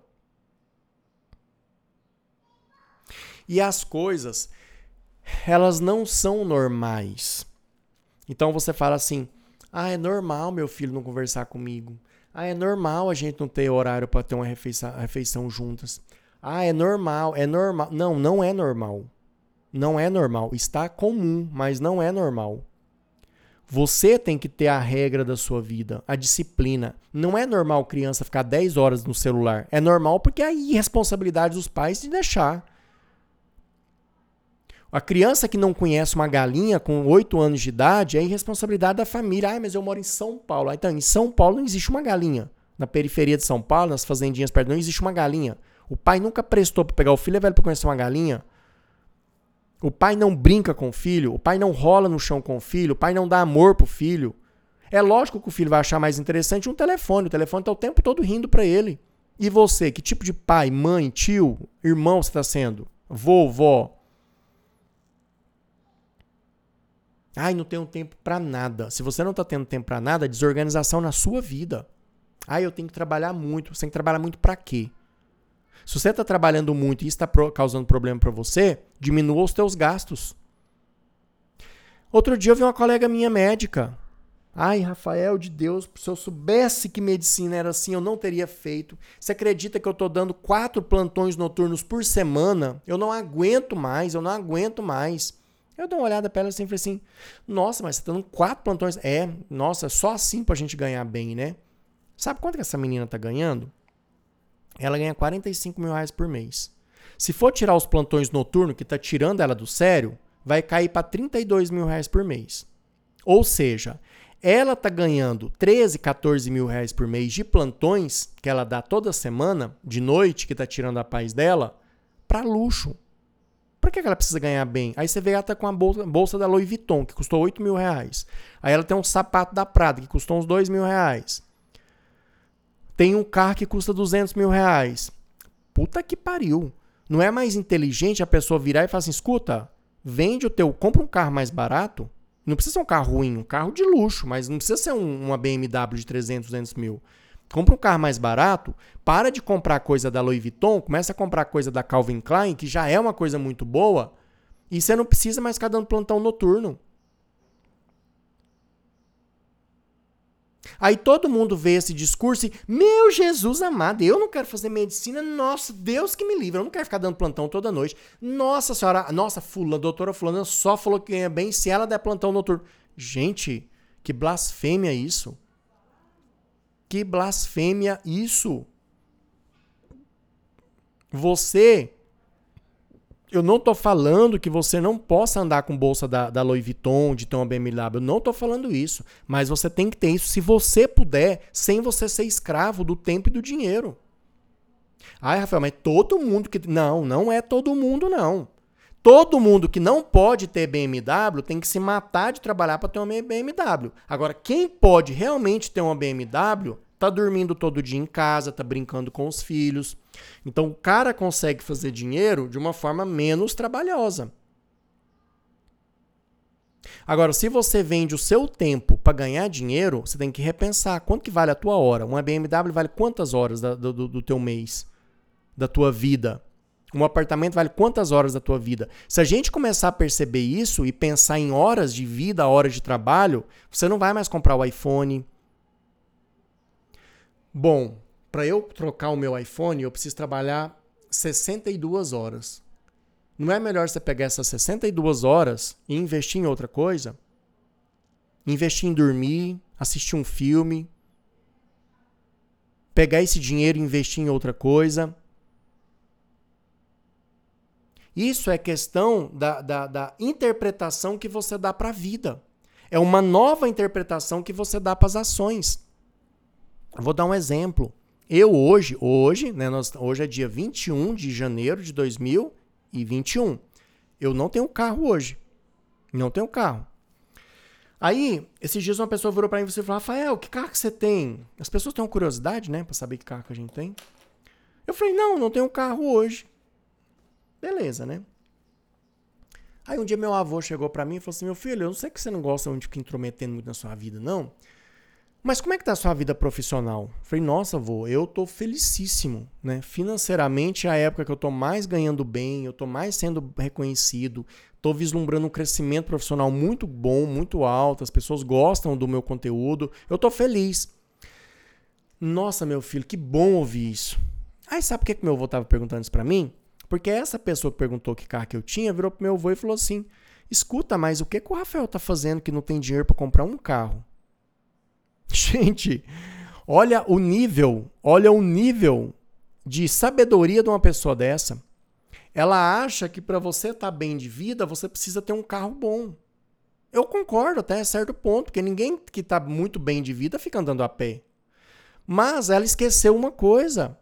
E as coisas, elas não são normais. Então você fala assim: ah, é normal meu filho não conversar comigo. Ah, é normal a gente não ter horário para ter uma refeição, refeição juntas. Ah, é normal, é normal. Não, não é normal. Não é normal. Está comum, mas não é normal. Você tem que ter a regra da sua vida, a disciplina. Não é normal criança ficar 10 horas no celular. É normal porque é a irresponsabilidade dos pais de deixar. A criança que não conhece uma galinha com 8 anos de idade é irresponsabilidade da família. Ah, mas eu moro em São Paulo. Ah, então, em São Paulo não existe uma galinha. Na periferia de São Paulo, nas fazendinhas perto, não existe uma galinha. O pai nunca prestou para pegar o filho, é velho para conhecer uma galinha. O pai não brinca com o filho, o pai não rola no chão com o filho, o pai não dá amor pro filho. É lógico que o filho vai achar mais interessante um telefone. O telefone tá o tempo todo rindo para ele. E você, que tipo de pai, mãe, tio, irmão você está sendo? Vovó? Ai, não tenho tempo para nada. Se você não está tendo tempo para nada, desorganização na sua vida. Ai, eu tenho que trabalhar muito. Você tem que trabalhar muito para quê? Se você está trabalhando muito e está causando problema para você, diminua os teus gastos. Outro dia eu vi uma colega minha médica. Ai, Rafael, de Deus, se eu soubesse que medicina era assim, eu não teria feito. Você acredita que eu estou dando quatro plantões noturnos por semana? Eu não aguento mais, eu não aguento mais. Eu dou uma olhada para ela assim e falei assim: Nossa, mas você tá dando quatro plantões. É, nossa, só assim pra gente ganhar bem, né? Sabe quanto que essa menina tá ganhando? Ela ganha 45 mil reais por mês. Se for tirar os plantões noturnos, que tá tirando ela do sério, vai cair para 32 mil reais por mês. Ou seja, ela tá ganhando 13, 14 mil reais por mês de plantões que ela dá toda semana, de noite, que tá tirando a paz dela, para luxo. Por que ela precisa ganhar bem? Aí você vê ela tá com a bolsa, bolsa da Louis Vuitton, que custou 8 mil reais. Aí ela tem um sapato da Prada, que custou uns 2 mil reais. Tem um carro que custa 200 mil reais. Puta que pariu. Não é mais inteligente a pessoa virar e falar assim, escuta, vende o teu, compra um carro mais barato. Não precisa ser um carro ruim, um carro de luxo, mas não precisa ser um, uma BMW de 300, 200 mil. Compra um carro mais barato, para de comprar coisa da Louis Vuitton, começa a comprar coisa da Calvin Klein, que já é uma coisa muito boa, e você não precisa mais ficar dando plantão noturno. Aí todo mundo vê esse discurso e, meu Jesus amado, eu não quero fazer medicina, nossa, Deus que me livre, eu não quero ficar dando plantão toda noite. Nossa senhora, nossa, fulana, doutora fulana só falou que ganha bem se ela der plantão noturno. Gente, que blasfêmia isso. Que blasfêmia isso. Você eu não tô falando que você não possa andar com bolsa da, da Louis Vuitton, de ter uma BMW. Eu não tô falando isso. Mas você tem que ter isso se você puder, sem você ser escravo do tempo e do dinheiro. Ai, Rafael, mas todo mundo que. Não, não é todo mundo, não. Todo mundo que não pode ter BMW tem que se matar de trabalhar para ter uma BMW. Agora, quem pode realmente ter uma BMW tá dormindo todo dia em casa, tá brincando com os filhos. Então o cara consegue fazer dinheiro de uma forma menos trabalhosa. Agora, se você vende o seu tempo para ganhar dinheiro, você tem que repensar quanto que vale a tua hora. Uma BMW vale quantas horas do, do teu mês, da tua vida? Um apartamento vale quantas horas da tua vida? Se a gente começar a perceber isso e pensar em horas de vida, horas de trabalho, você não vai mais comprar o iPhone, Bom, para eu trocar o meu iPhone, eu preciso trabalhar 62 horas. Não é melhor você pegar essas 62 horas e investir em outra coisa? Investir em dormir, assistir um filme, pegar esse dinheiro e investir em outra coisa. Isso é questão da, da, da interpretação que você dá para a vida. É uma nova interpretação que você dá para as ações. Vou dar um exemplo. Eu hoje, hoje, né, nós, hoje é dia 21 de janeiro de 2021. Eu não tenho carro hoje. Não tenho carro. Aí, esses dias uma pessoa virou para mim e falou: Rafael, que carro que você tem? As pessoas têm uma curiosidade, né, para saber que carro que a gente tem. Eu falei: não, não tenho carro hoje. Beleza, né? Aí um dia meu avô chegou para mim e falou assim: meu filho, eu não sei que você não gosta de ficar intrometendo muito na sua vida, não. Mas como é que tá a sua vida profissional? Falei, nossa, vô, eu tô felicíssimo, né? Financeiramente é a época que eu tô mais ganhando bem, eu tô mais sendo reconhecido, tô vislumbrando um crescimento profissional muito bom, muito alto, as pessoas gostam do meu conteúdo, eu tô feliz. Nossa, meu filho, que bom ouvir isso. Aí sabe por que, que meu avô tava perguntando isso pra mim? Porque essa pessoa que perguntou que carro que eu tinha virou pro meu avô e falou assim: escuta, mas o que, que o Rafael tá fazendo que não tem dinheiro para comprar um carro? Gente, olha o nível, olha o nível de sabedoria de uma pessoa dessa. Ela acha que para você estar tá bem de vida, você precisa ter um carro bom. Eu concordo até certo ponto, porque ninguém que está muito bem de vida fica andando a pé. Mas ela esqueceu uma coisa.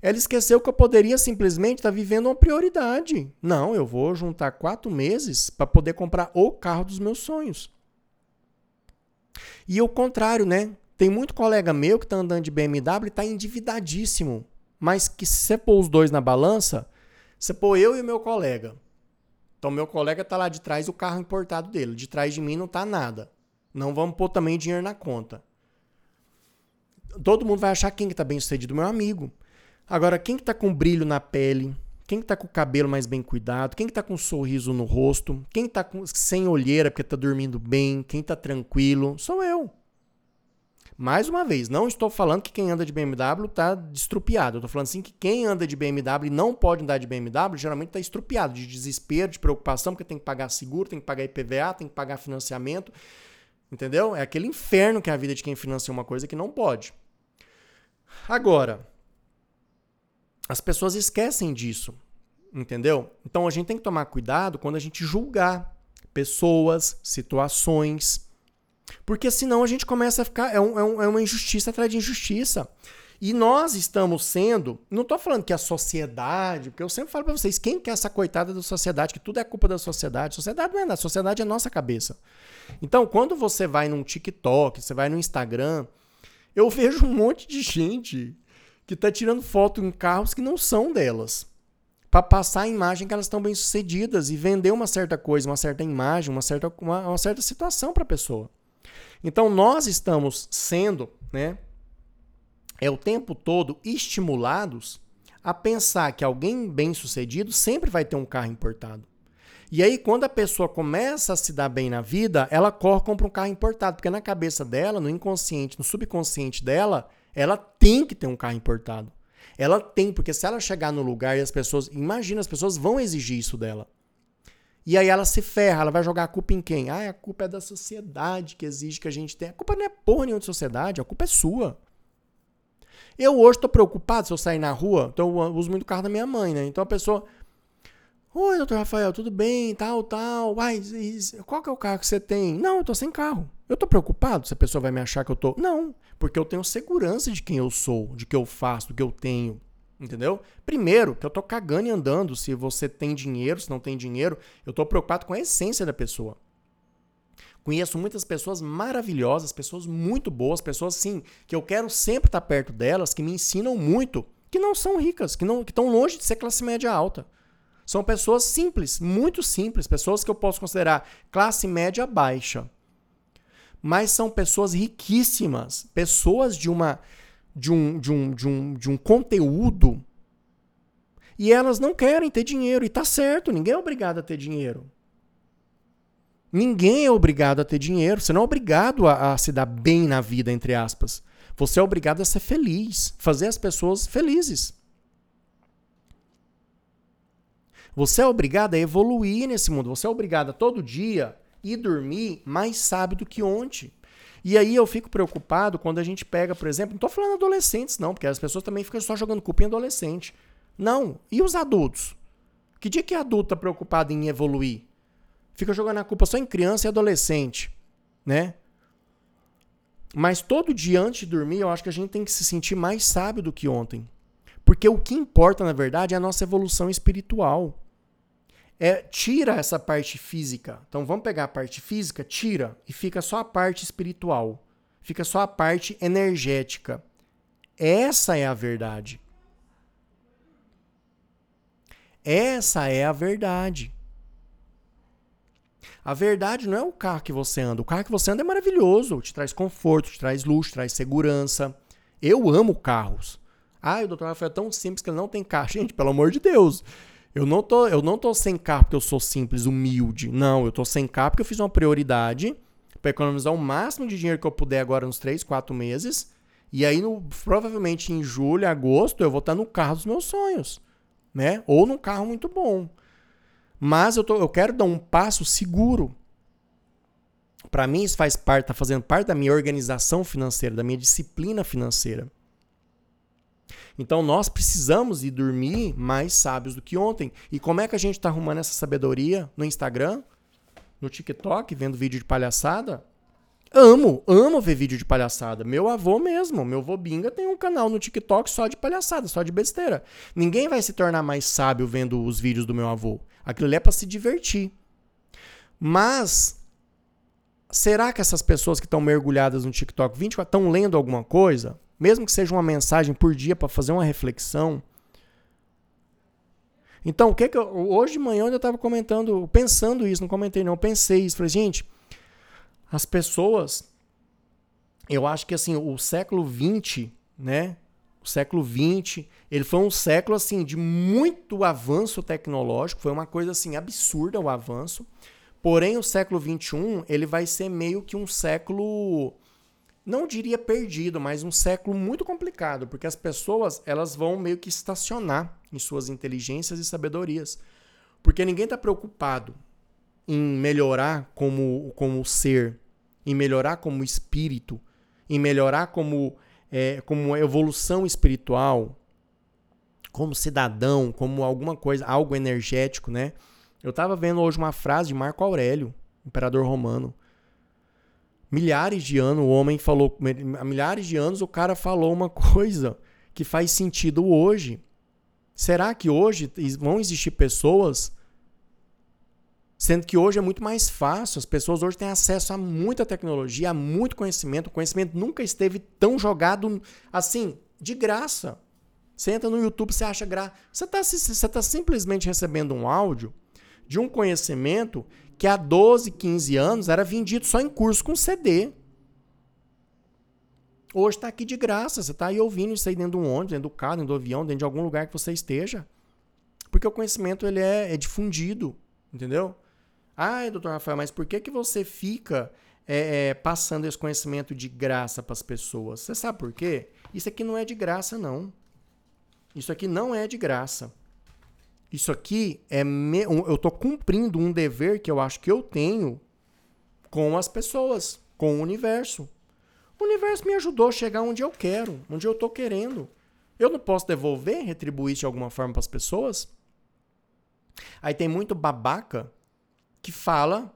Ela esqueceu que eu poderia simplesmente estar tá vivendo uma prioridade. Não, eu vou juntar quatro meses para poder comprar o carro dos meus sonhos. E o contrário, né? Tem muito colega meu que tá andando de BMW e tá endividadíssimo. Mas que se você pôr os dois na balança, você pôr eu e o meu colega. Então, meu colega tá lá de trás, o carro importado dele. De trás de mim não tá nada. Não vamos pôr também dinheiro na conta. Todo mundo vai achar quem que tá bem sucedido, meu amigo. Agora, quem que tá com brilho na pele, quem está com o cabelo mais bem cuidado? Quem está com um sorriso no rosto? Quem está sem olheira porque está dormindo bem? Quem está tranquilo? Sou eu. Mais uma vez, não estou falando que quem anda de BMW está destrupiado. Eu estou falando assim que quem anda de BMW e não pode andar de BMW geralmente está estrupiado, de desespero, de preocupação, porque tem que pagar seguro, tem que pagar IPVA, tem que pagar financiamento. Entendeu? É aquele inferno que é a vida de quem financia uma coisa que não pode. Agora, as pessoas esquecem disso, entendeu? Então a gente tem que tomar cuidado quando a gente julgar pessoas, situações, porque senão a gente começa a ficar. É, um, é, um, é uma injustiça atrás de injustiça. E nós estamos sendo. Não estou falando que a sociedade, porque eu sempre falo para vocês: quem quer essa coitada da sociedade, que tudo é culpa da sociedade? Sociedade não é da sociedade, é nossa cabeça. Então, quando você vai num TikTok, você vai no Instagram, eu vejo um monte de gente que está tirando foto em carros que não são delas. Para passar a imagem que elas estão bem-sucedidas e vender uma certa coisa, uma certa imagem, uma certa, uma, uma certa situação para a pessoa. Então nós estamos sendo, né, é o tempo todo estimulados a pensar que alguém bem-sucedido sempre vai ter um carro importado. E aí, quando a pessoa começa a se dar bem na vida, ela corre compra um carro importado, porque na cabeça dela, no inconsciente, no subconsciente dela, ela tem que ter um carro importado. Ela tem, porque se ela chegar no lugar e as pessoas. Imagina, as pessoas vão exigir isso dela. E aí ela se ferra, ela vai jogar a culpa em quem? Ah, a culpa é da sociedade que exige que a gente tenha. A culpa não é porra nenhuma de sociedade, a culpa é sua. Eu hoje estou preocupado se eu sair na rua, então eu uso muito o carro da minha mãe, né? Então a pessoa. Oi, doutor Rafael, tudo bem? Tal, tal. Uai, qual que é o carro que você tem? Não, eu tô sem carro. Eu tô preocupado se a pessoa vai me achar que eu tô. Não, porque eu tenho segurança de quem eu sou, de que eu faço, do que eu tenho. Entendeu? Primeiro, que eu tô cagando e andando se você tem dinheiro, se não tem dinheiro. Eu tô preocupado com a essência da pessoa. Conheço muitas pessoas maravilhosas, pessoas muito boas, pessoas sim, que eu quero sempre estar perto delas, que me ensinam muito, que não são ricas, que não que estão longe de ser classe média alta. São pessoas simples, muito simples, pessoas que eu posso considerar classe média baixa. Mas são pessoas riquíssimas, pessoas de uma de um, de um, de um, de um conteúdo e elas não querem ter dinheiro. E tá certo, ninguém é obrigado a ter dinheiro. Ninguém é obrigado a ter dinheiro. Você não é obrigado a, a, se dar bem na vida, entre aspas. Você é obrigado a ser feliz, fazer as pessoas felizes. Você é obrigado a evoluir nesse mundo. Você é obrigado a todo dia ir dormir mais sábio do que ontem. E aí eu fico preocupado quando a gente pega, por exemplo, não estou falando adolescentes, não, porque as pessoas também ficam só jogando culpa em adolescente. Não. E os adultos? Que dia que adulto está preocupado em evoluir? fica jogando a culpa só em criança e adolescente, né? Mas todo dia antes de dormir, eu acho que a gente tem que se sentir mais sábio do que ontem. Porque o que importa, na verdade, é a nossa evolução espiritual. É, tira essa parte física. Então vamos pegar a parte física, tira e fica só a parte espiritual. Fica só a parte energética. Essa é a verdade. Essa é a verdade. A verdade não é o carro que você anda. O carro que você anda é maravilhoso, te traz conforto, te traz luxo, traz segurança. Eu amo carros. Ah, o doutor Rafael é tão simples que ele não tem carro. Gente, pelo amor de Deus. Eu não tô, eu não tô sem carro porque eu sou simples, humilde. Não, eu tô sem carro porque eu fiz uma prioridade para economizar o máximo de dinheiro que eu puder agora nos 3, 4 meses. E aí, no, provavelmente em julho, agosto, eu vou estar no carro dos meus sonhos. Né? Ou num carro muito bom. Mas eu, tô, eu quero dar um passo seguro. Para mim, isso faz parte, está fazendo parte da minha organização financeira, da minha disciplina financeira. Então nós precisamos ir dormir mais sábios do que ontem. E como é que a gente está arrumando essa sabedoria no Instagram, no TikTok, vendo vídeo de palhaçada? Amo, amo ver vídeo de palhaçada. Meu avô mesmo, meu avô Binga tem um canal no TikTok só de palhaçada, só de besteira. Ninguém vai se tornar mais sábio vendo os vídeos do meu avô. Aquilo é para se divertir. Mas será que essas pessoas que estão mergulhadas no TikTok 24 estão lendo alguma coisa? Mesmo que seja uma mensagem por dia para fazer uma reflexão. Então, o que que eu, hoje de manhã eu estava comentando, pensando isso, não comentei não, pensei isso, falei, gente, as pessoas eu acho que assim, o século 20, né, o século XX, ele foi um século assim de muito avanço tecnológico, foi uma coisa assim absurda o avanço. Porém, o século XXI, ele vai ser meio que um século não diria perdido, mas um século muito complicado, porque as pessoas, elas vão meio que estacionar em suas inteligências e sabedorias. Porque ninguém está preocupado em melhorar como, como ser, em melhorar como espírito, em melhorar como é, como evolução espiritual, como cidadão, como alguma coisa, algo energético, né? Eu estava vendo hoje uma frase de Marco Aurélio, imperador romano. Milhares de anos o homem falou, há milhares de anos o cara falou uma coisa que faz sentido hoje. Será que hoje vão existir pessoas Sendo que hoje é muito mais fácil, as pessoas hoje têm acesso a muita tecnologia, a muito conhecimento. O conhecimento nunca esteve tão jogado assim, de graça. Você entra no YouTube, você acha graça. Você está tá simplesmente recebendo um áudio de um conhecimento que há 12, 15 anos era vendido só em curso com CD. Hoje está aqui de graça. Você está aí ouvindo isso aí dentro do ônibus, dentro do carro, dentro do avião, dentro de algum lugar que você esteja. Porque o conhecimento ele é, é difundido, entendeu? Ah, doutor Rafael, mas por que, que você fica é, é, passando esse conhecimento de graça para as pessoas? Você sabe por quê? Isso aqui não é de graça, não. Isso aqui não é de graça. Isso aqui é. Me... Eu estou cumprindo um dever que eu acho que eu tenho com as pessoas, com o universo. O universo me ajudou a chegar onde eu quero, onde eu estou querendo. Eu não posso devolver, retribuir de alguma forma para as pessoas? Aí tem muito babaca que fala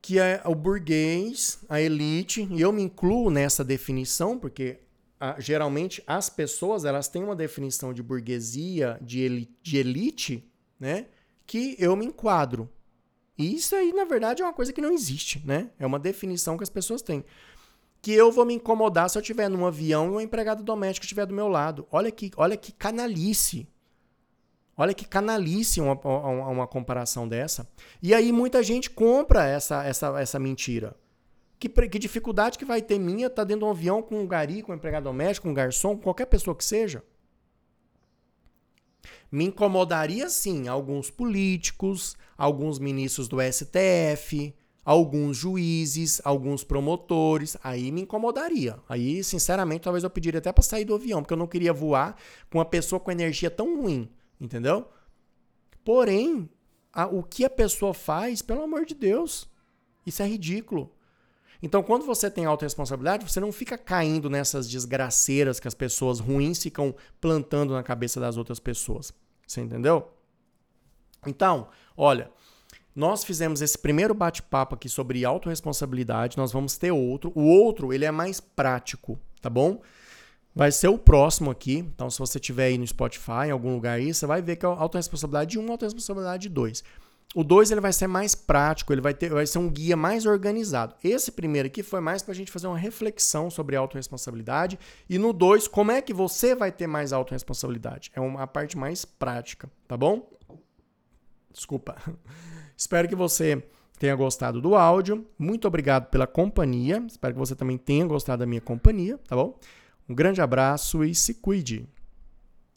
que é o burguês, a elite, e eu me incluo nessa definição, porque a, geralmente as pessoas elas têm uma definição de burguesia, de elite, de elite, né? Que eu me enquadro. E isso aí, na verdade, é uma coisa que não existe, né? É uma definição que as pessoas têm. Que eu vou me incomodar se eu estiver num avião e uma empregada doméstica estiver do meu lado. Olha que, olha que canalice. Olha que canalice uma, uma, uma comparação dessa. E aí muita gente compra essa, essa, essa mentira. Que, que dificuldade que vai ter minha tá dentro de um avião com um gari, com um empregado doméstico, um garçom, qualquer pessoa que seja? Me incomodaria sim alguns políticos, alguns ministros do STF, alguns juízes, alguns promotores, aí me incomodaria. Aí, sinceramente, talvez eu pediria até para sair do avião, porque eu não queria voar com uma pessoa com energia tão ruim, entendeu? Porém, a, o que a pessoa faz, pelo amor de Deus, isso é ridículo. Então, quando você tem autorresponsabilidade, você não fica caindo nessas desgraceiras que as pessoas ruins ficam plantando na cabeça das outras pessoas. Você entendeu? Então, olha, nós fizemos esse primeiro bate-papo aqui sobre autorresponsabilidade, nós vamos ter outro. O outro, ele é mais prático, tá bom? Vai ser o próximo aqui. Então, se você tiver aí no Spotify, em algum lugar aí, você vai ver que é autorresponsabilidade 1, autorresponsabilidade 2. O 2 ele vai ser mais prático, ele vai, ter, vai ser um guia mais organizado. Esse primeiro aqui foi mais para a gente fazer uma reflexão sobre autorresponsabilidade. E no 2, como é que você vai ter mais autorresponsabilidade? É uma parte mais prática, tá bom? Desculpa. Espero que você tenha gostado do áudio. Muito obrigado pela companhia. Espero que você também tenha gostado da minha companhia, tá bom? Um grande abraço e se cuide.